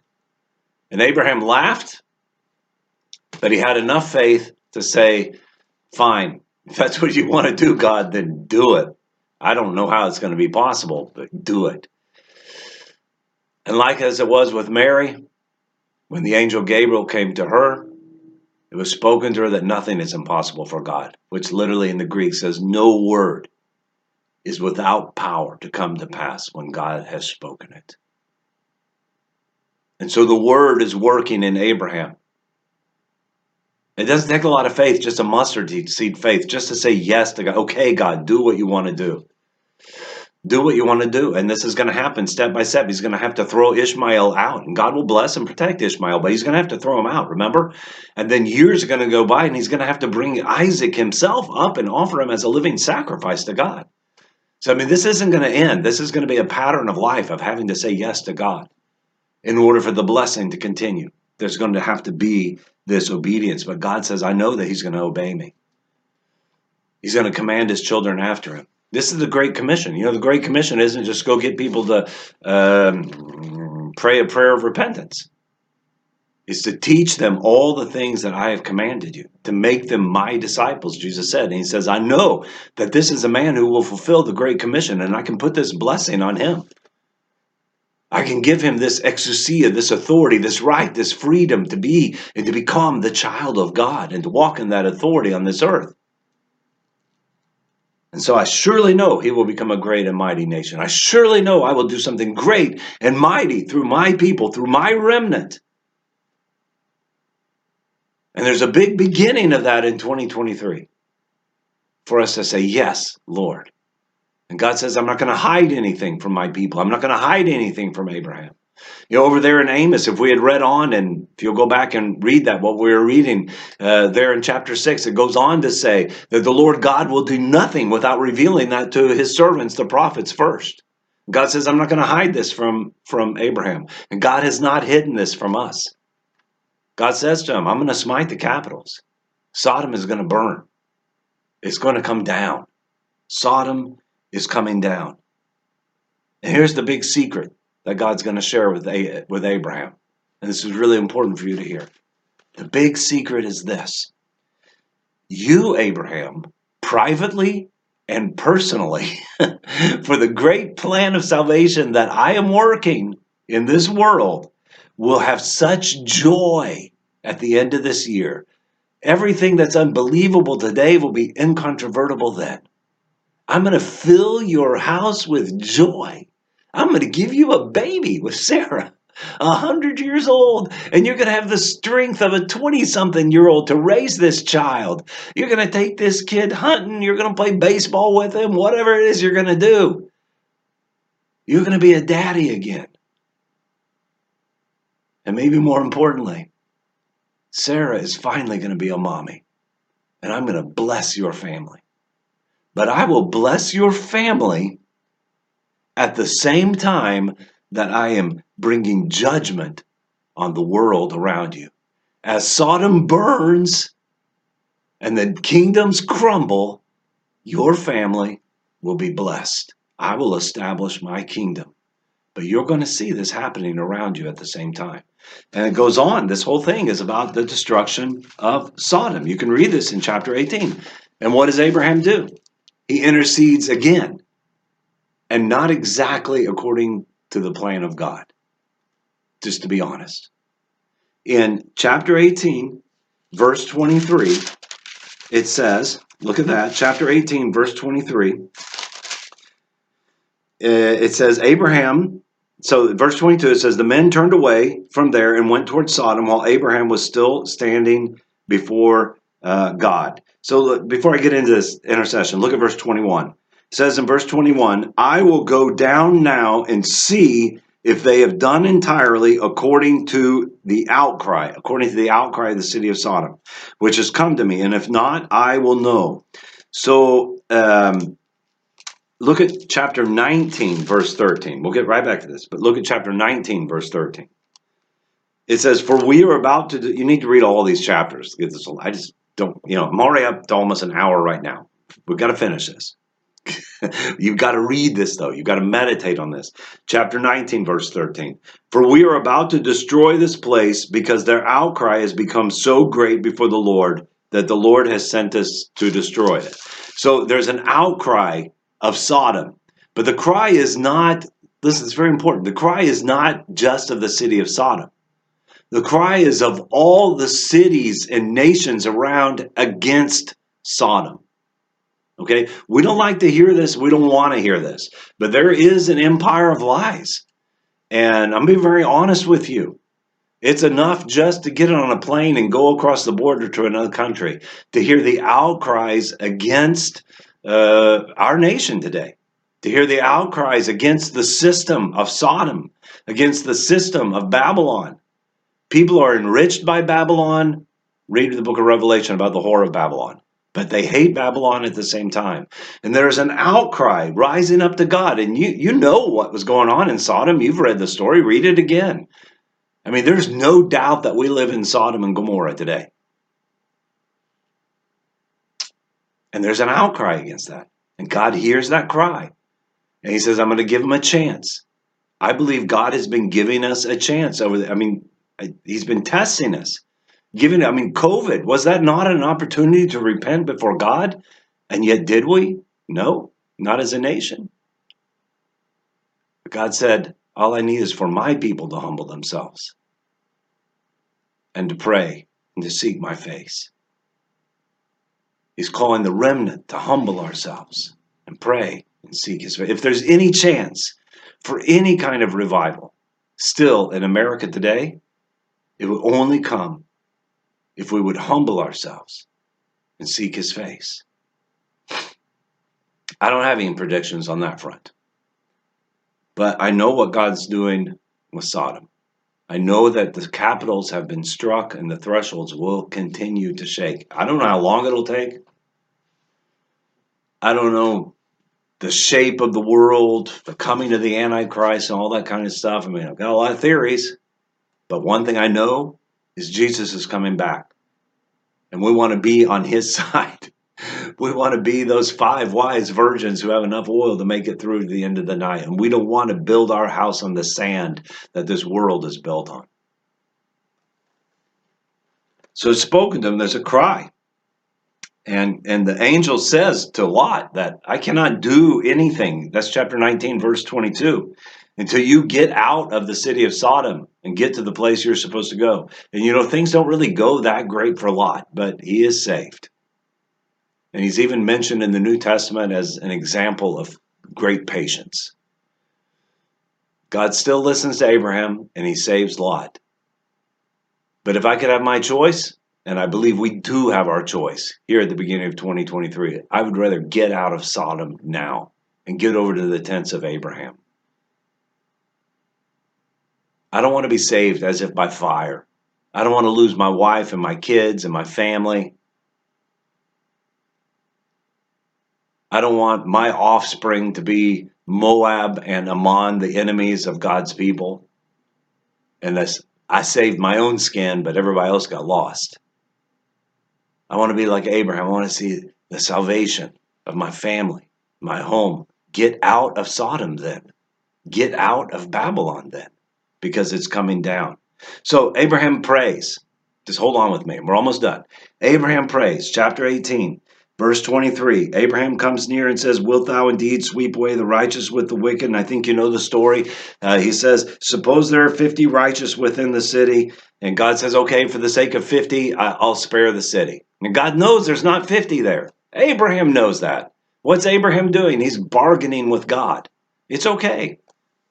And Abraham laughed, but he had enough faith to say, Fine, if that's what you want to do, God, then do it. I don't know how it's going to be possible, but do it. And like as it was with Mary, when the angel Gabriel came to her, it was spoken to her that nothing is impossible for God, which literally in the Greek says, No word is without power to come to pass when God has spoken it. And so the word is working in Abraham. It doesn't take a lot of faith, just a mustard seed faith, just to say yes to God. Okay, God, do what you want to do. Do what you want to do. And this is going to happen step by step. He's going to have to throw Ishmael out, and God will bless and protect Ishmael, but he's going to have to throw him out, remember? And then years are going to go by, and he's going to have to bring Isaac himself up and offer him as a living sacrifice to God. So, I mean, this isn't going to end. This is going to be a pattern of life of having to say yes to God in order for the blessing to continue. There's going to have to be this obedience. But God says, I know that He's going to obey me. He's going to command His children after Him. This is the Great Commission. You know, the Great Commission isn't just go get people to um, pray a prayer of repentance. It's to teach them all the things that I have commanded you, to make them my disciples, Jesus said. And he says, I know that this is a man who will fulfill the Great Commission, and I can put this blessing on him. I can give him this exousia, this authority, this right, this freedom to be and to become the child of God and to walk in that authority on this earth. And so I surely know he will become a great and mighty nation. I surely know I will do something great and mighty through my people, through my remnant. And there's a big beginning of that in 2023 for us to say, Yes, Lord. And God says, I'm not going to hide anything from my people. I'm not going to hide anything from Abraham. You know, over there in Amos, if we had read on, and if you'll go back and read that, what we were reading uh, there in chapter 6, it goes on to say that the Lord God will do nothing without revealing that to his servants, the prophets, first. God says, I'm not going to hide this from, from Abraham. And God has not hidden this from us. God says to him, I'm going to smite the capitals. Sodom is going to burn, it's going to come down. Sodom is coming down. And here's the big secret that God's going to share with, with Abraham. And this is really important for you to hear. The big secret is this You, Abraham, privately and personally, (laughs) for the great plan of salvation that I am working in this world, will have such joy at the end of this year. Everything that's unbelievable today will be incontrovertible then. I'm going to fill your house with joy. I'm going to give you a baby with Sarah, a hundred years old, and you're going to have the strength of a 20 something year old to raise this child. You're going to take this kid hunting. You're going to play baseball with him, whatever it is you're going to do. You're going to be a daddy again. And maybe more importantly, Sarah is finally going to be a mommy. And I'm going to bless your family but I will bless your family at the same time that I am bringing judgment on the world around you. As Sodom burns and the kingdoms crumble, your family will be blessed. I will establish my kingdom. But you're going to see this happening around you at the same time. And it goes on. This whole thing is about the destruction of Sodom. You can read this in chapter 18. And what does Abraham do? He intercedes again, and not exactly according to the plan of God, just to be honest. In chapter 18, verse 23, it says, look at that, chapter 18, verse 23. Uh, it says, Abraham, so verse 22, it says, the men turned away from there and went towards Sodom while Abraham was still standing before uh, God. So look, before I get into this intercession, look at verse 21. It says in verse 21, I will go down now and see if they have done entirely according to the outcry, according to the outcry of the city of Sodom, which has come to me. And if not, I will know. So um, look at chapter 19, verse 13. We'll get right back to this, but look at chapter 19, verse 13. It says, For we are about to, do, you need to read all these chapters. Get this, I just don't, you know, already up to almost an hour right now. We've got to finish this. (laughs) You've got to read this, though. You've got to meditate on this. Chapter 19, verse 13. For we are about to destroy this place because their outcry has become so great before the Lord that the Lord has sent us to destroy it. So there's an outcry of Sodom. But the cry is not, listen, it's very important. The cry is not just of the city of Sodom. The cry is of all the cities and nations around against Sodom. Okay? We don't like to hear this. We don't want to hear this. But there is an empire of lies. And I'm being very honest with you. It's enough just to get on a plane and go across the border to another country to hear the outcries against uh, our nation today, to hear the outcries against the system of Sodom, against the system of Babylon. People are enriched by Babylon. Read the book of Revelation about the horror of Babylon but they hate Babylon at the same time. And there's an outcry rising up to God. And you, you know what was going on in Sodom. You've read the story, read it again. I mean, there's no doubt that we live in Sodom and Gomorrah today. And there's an outcry against that. And God hears that cry. And He says, I'm going to give them a chance. I believe God has been giving us a chance over the, I mean, He's been testing us given i mean covid was that not an opportunity to repent before god? And yet did we? No not as a nation. But god said all i need is for my people to humble themselves and to pray and to seek my face. He's calling the remnant to humble ourselves and pray and seek his face. If there's any chance for any kind of revival still in america today it will only come if we would humble ourselves and seek his face. I don't have any predictions on that front. But I know what God's doing with Sodom. I know that the capitals have been struck and the thresholds will continue to shake. I don't know how long it'll take. I don't know the shape of the world, the coming of the Antichrist, and all that kind of stuff. I mean, I've got a lot of theories. But one thing I know is Jesus is coming back. And we want to be on his (laughs) side. We want to be those five wise virgins who have enough oil to make it through to the end of the night. And we don't want to build our house on the sand that this world is built on. So it's spoken to them, there's a cry. And and the angel says to Lot that I cannot do anything. That's chapter 19, verse 22 until you get out of the city of Sodom and get to the place you're supposed to go. And you know, things don't really go that great for Lot, but he is saved. And he's even mentioned in the New Testament as an example of great patience. God still listens to Abraham and he saves Lot. But if I could have my choice, and I believe we do have our choice here at the beginning of 2023, I would rather get out of Sodom now and get over to the tents of Abraham. I don't want to be saved as if by fire. I don't want to lose my wife and my kids and my family. I don't want my offspring to be Moab and Ammon, the enemies of God's people. This, I saved my own skin, but everybody else got lost. I want to be like Abraham. I want to see the salvation of my family, my home. Get out of Sodom then. Get out of Babylon then because it's coming down. So Abraham prays. Just hold on with me. We're almost done. Abraham prays, chapter 18, verse 23. Abraham comes near and says, Wilt thou indeed sweep away the righteous with the wicked? And I think you know the story. Uh, he says, Suppose there are 50 righteous within the city. And God says, Okay, for the sake of 50, I'll spare the city. And God knows there's not 50 there. Abraham knows that. What's Abraham doing? He's bargaining with God. It's okay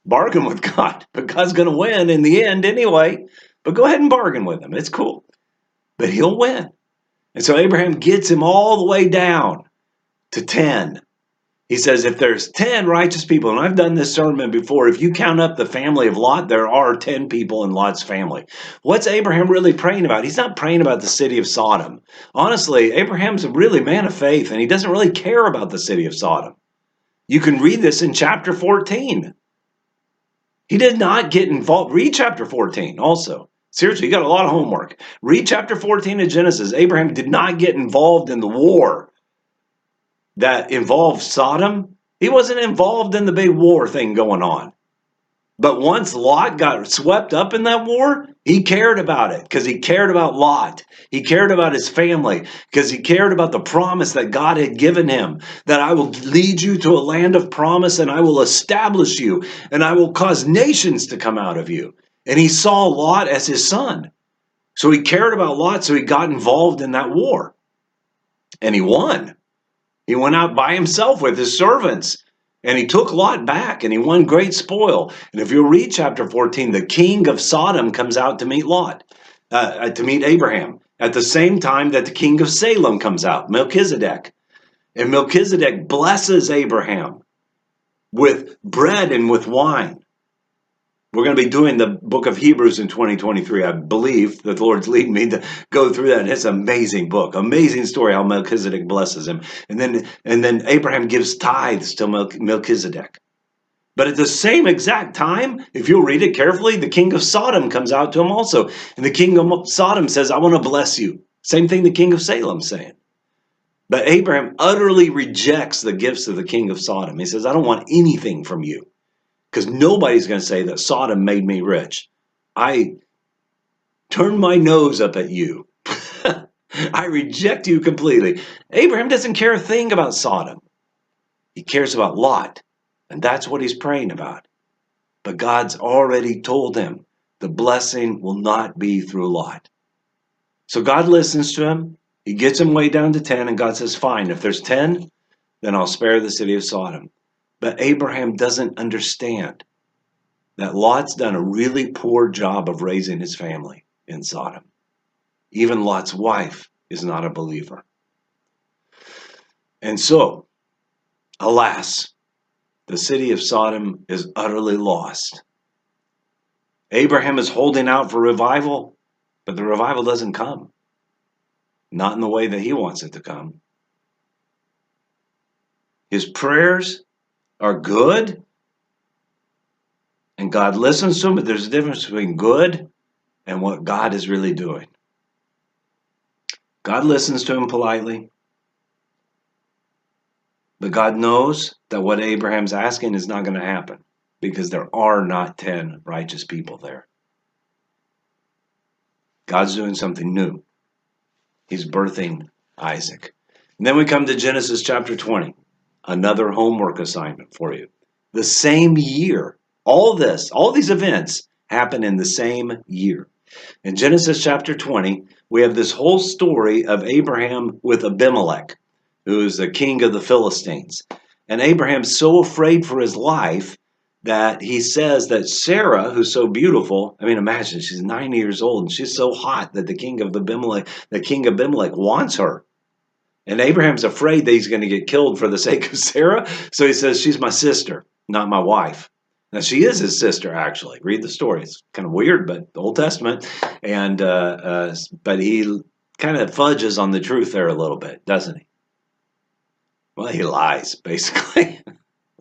bargain with God, (laughs) but God's going to win in the end anyway. But go ahead and bargain with him. It's cool. But he'll win. And so Abraham gets him all the way down to 10. He says, if there's 10 righteous people, and I've done this sermon before, if you count up the family of Lot, there are 10 people in Lot's family. What's Abraham really praying about? He's not praying about the city of Sodom. Honestly, Abraham's a really man of faith, and he doesn't really care about the city of Sodom. You can read this in chapter 14. He did not get involved. Read chapter 14 also. Seriously, you got a lot of homework. Read chapter 14 of Genesis. Abraham did not get involved in the war that involved Sodom, he wasn't involved in the big war thing going on. But once Lot got swept up in that war, he cared about it because he cared about Lot. He cared about his family because he cared about the promise that God had given him that I will lead you to a land of promise and I will establish you and I will cause nations to come out of you. And he saw Lot as his son. So he cared about Lot, so he got involved in that war. And he won. He went out by himself with his servants and he took Lot back and he won great spoil. And if you read chapter 14, the king of Sodom comes out to meet Lot, uh, to meet Abraham, at the same time that the king of Salem comes out, Melchizedek. And Melchizedek blesses Abraham with bread and with wine. We're going to be doing the book of Hebrews in 2023. I believe that the Lord's leading me to go through that. It's an amazing book, amazing story how Melchizedek blesses him. And then, and then Abraham gives tithes to Melchizedek. But at the same exact time, if you'll read it carefully, the king of Sodom comes out to him also. And the king of Sodom says, I want to bless you. Same thing the king of Salem saying. But Abraham utterly rejects the gifts of the king of Sodom. He says, I don't want anything from you because nobody's going to say that Sodom made me rich. I turn my nose up at you. (laughs) I reject you completely. Abraham doesn't care a thing about Sodom. He cares about Lot, and that's what he's praying about. But God's already told him the blessing will not be through Lot. So God listens to him. He gets him way down to 10, and God says, Fine, if there's 10, then I'll spare the city of Sodom. But Abraham doesn't understand that Lot's done a really poor job of raising his family in Sodom. Even Lot's wife is not a believer. And so, alas, the city of Sodom is utterly lost. Abraham is holding out for revival, but the revival doesn't come. Not in the way that he wants it to come. His prayers are good and God listens to them, but there's a difference between good and what God is really doing. God listens to him politely, but God knows that what Abraham's asking is not going to happen because there are not 10 righteous people there. God's doing something new. He's birthing Isaac. And then we come to Genesis chapter 20 another homework assignment for you. The same year, all this, all these events happen in the same year. In Genesis chapter 20, we have this whole story of Abraham with Abimelech, who is the king of the Philistines. And Abraham's so afraid for his life that he says that Sarah, who's so beautiful, I mean, imagine she's 90 years old and she's so hot that the king of Abimelech, the king Abimelech wants her. And Abraham's afraid that he's going to get killed for the sake of Sarah. So he says, She's my sister, not my wife. Now, she is his sister, actually. Read the story. It's kind of weird, but the Old Testament. And, uh, uh, but he kind of fudges on the truth there a little bit, doesn't he? Well, he lies, (laughs) basically,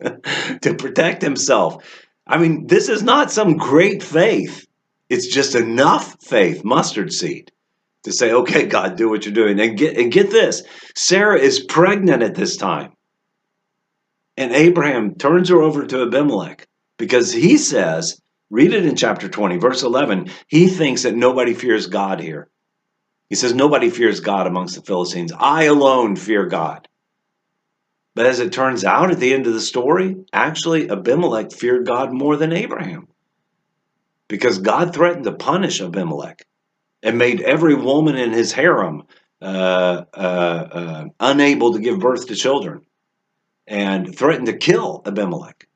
(laughs) to protect himself. I mean, this is not some great faith. It's just enough faith, mustard seed, to say, okay, God, do what you're doing. And get, and get this Sarah is pregnant at this time. And Abraham turns her over to Abimelech because he says, read it in chapter 20, verse 11, he thinks that nobody fears God here. He says, Nobody fears God amongst the Philistines. I alone fear God. But as it turns out at the end of the story, actually, Abimelech feared God more than Abraham because God threatened to punish Abimelech and made every woman in his harem uh, uh, uh, unable to give birth to children and threatened to kill Abimelech.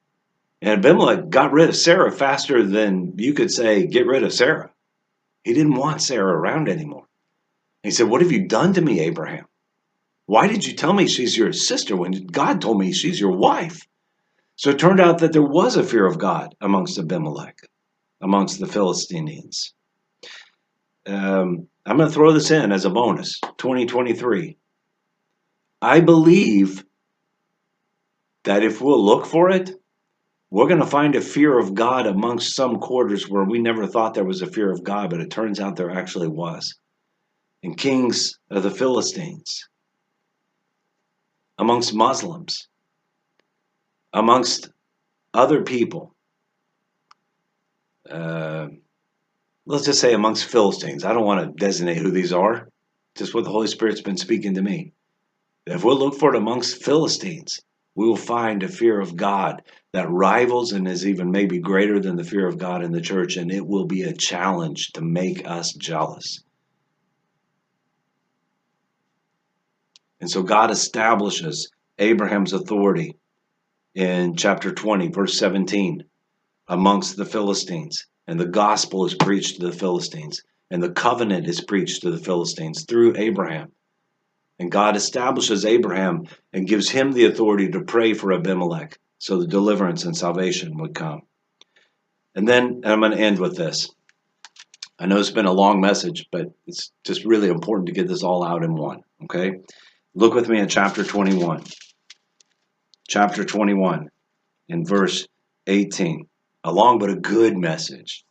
And Abimelech got rid of Sarah faster than you could say, get rid of Sarah. He didn't want Sarah around anymore. He said, What have you done to me, Abraham? Why did you tell me she's your sister when God told me she's your wife? So it turned out that there was a fear of God amongst Abimelech, amongst the Philistines um, I'm going to throw this in as a bonus 2023. I believe that if we'll look for it, we're going to find a fear of God amongst some quarters where we never thought there was a fear of God, but it turns out there actually was. In Kings of the Philistines. amongst Muslims, amongst other people. Uh, let's just say amongst Philistines. I don't want to designate who these are, just what the Holy Spirit's been speaking to me. If we'll look for it amongst Philistines, we will find a fear of God that rivals and is even maybe greater than the fear of God in the church, and it will be a challenge to make us jealous. And so God establishes Abraham's authority in chapter 20, verse 17, amongst the Philistines. And the gospel is preached to the Philistines, and the covenant is preached to the Philistines through Abraham. And God establishes Abraham and gives him the authority to pray for Abimelech so the deliverance and salvation would come. And then and I'm going to end with this. I know it's been a long message, but it's just really important to get this all out in one. Okay? Look with me in chapter 21. Chapter 21 in verse 18. A long but a good message.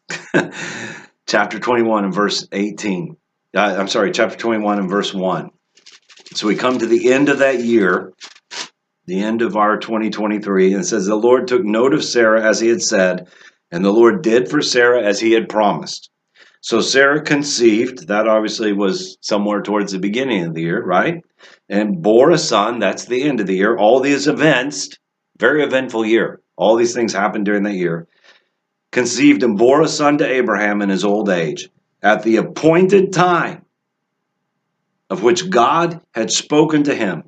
(laughs) chapter 21 and verse 18. Uh, I'm sorry, chapter 21 and verse 1. So we come to the end of that year, the end of our 2023, and it says, The Lord took note of Sarah as he had said, and the Lord did for Sarah as he had promised. So Sarah conceived, that obviously was somewhere towards the beginning of the year, right? And bore a son, that's the end of the year. All these events, very eventful year. All these things happened during that year. Conceived and bore a son to Abraham in his old age at the appointed time of which God had spoken to him.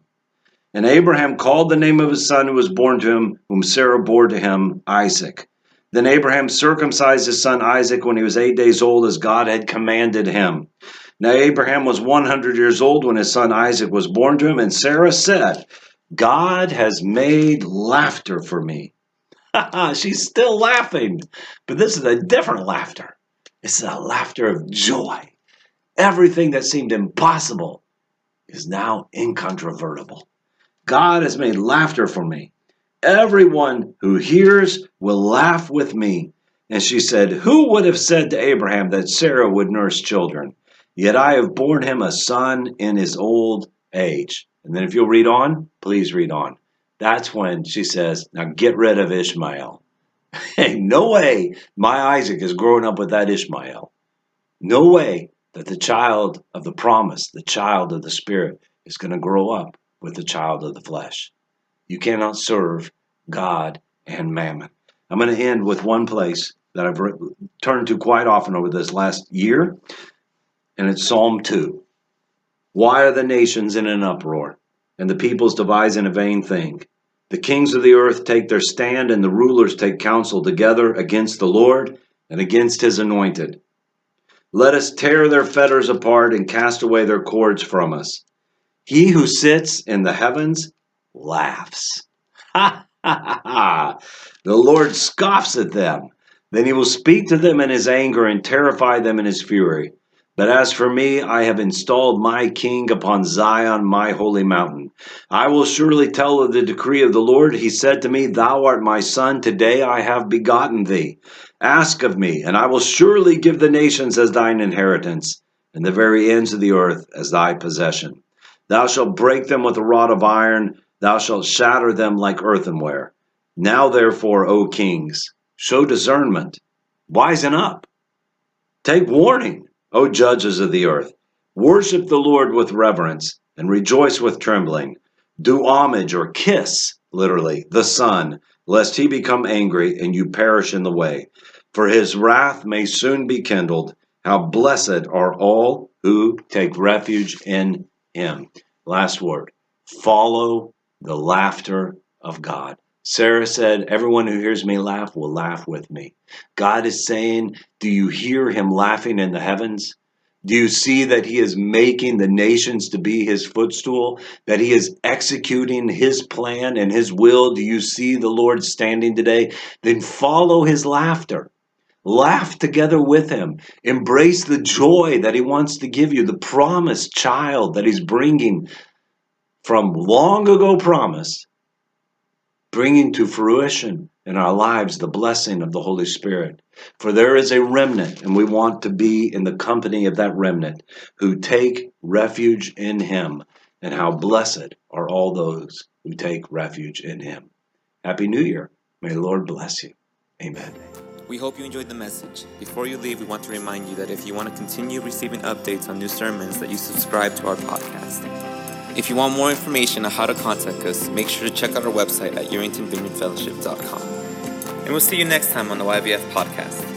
And Abraham called the name of his son who was born to him, whom Sarah bore to him, Isaac. Then Abraham circumcised his son Isaac when he was eight days old, as God had commanded him. Now Abraham was 100 years old when his son Isaac was born to him, and Sarah said, God has made laughter for me. (laughs) She's still laughing, but this is a different laughter. It's a laughter of joy. Everything that seemed impossible is now incontrovertible. God has made laughter for me. Everyone who hears will laugh with me. And she said, Who would have said to Abraham that Sarah would nurse children? Yet I have borne him a son in his old age. And then if you'll read on, please read on. That's when she says, Now get rid of Ishmael. (laughs) Hey, no way my Isaac is growing up with that Ishmael. No way that the child of the promise, the child of the Spirit, is going to grow up with the child of the flesh. You cannot serve God and mammon. I'm going to end with one place that I've turned to quite often over this last year, and it's Psalm 2. Why are the nations in an uproar, and the peoples devise in a vain thing? The kings of the earth take their stand, and the rulers take counsel together against the Lord and against his anointed. Let us tear their fetters apart and cast away their cords from us. He who sits in the heavens laughs. Ha Ha ha ha! The Lord scoffs at them. Then he will speak to them in his anger and terrify them in his fury. But as for me, I have installed my king upon Zion, my holy mountain. I will surely tell of the decree of the Lord. He said to me, Thou art my son, today I have begotten thee. Ask of me, and I will surely give the nations as thine inheritance, and the very ends of the earth as thy possession. Thou shalt break them with a rod of iron, thou shalt shatter them like earthenware. Now, therefore, O kings, show discernment, wisen up. Take warning, O judges of the earth. Worship the Lord with reverence, and rejoice with trembling. Do homage or kiss, literally, the Son lest he become angry and you perish in the way. For his wrath may soon be kindled. How blessed are all who take refuge in him. Last word follow the laughter of God. Sarah said, Everyone who hears me laugh will laugh with me. God is saying, Do you hear him laughing in the heavens? Do you see that he is making the nations to be his footstool? That he is executing his plan and his will? Do you see the Lord standing today? Then follow his laughter. Laugh together with him. Embrace the joy that he wants to give you, the promised child that he's bringing from long ago promise, bringing to fruition in our lives the blessing of the Holy Spirit. For there is a remnant, and we want to be in the company of that remnant who take refuge in Him and how blessed are all those who take refuge in him. Happy New Year. May the Lord bless you. Amen. We hope you enjoyed the message. Before you leave, we want to remind you that if you want to continue receiving updates on new sermons, that you subscribe to our podcast. If you want more information on how to contact us, make sure to check out our website at UrringtonVineyardFellowship.com. And we'll see you next time on the YVF podcast.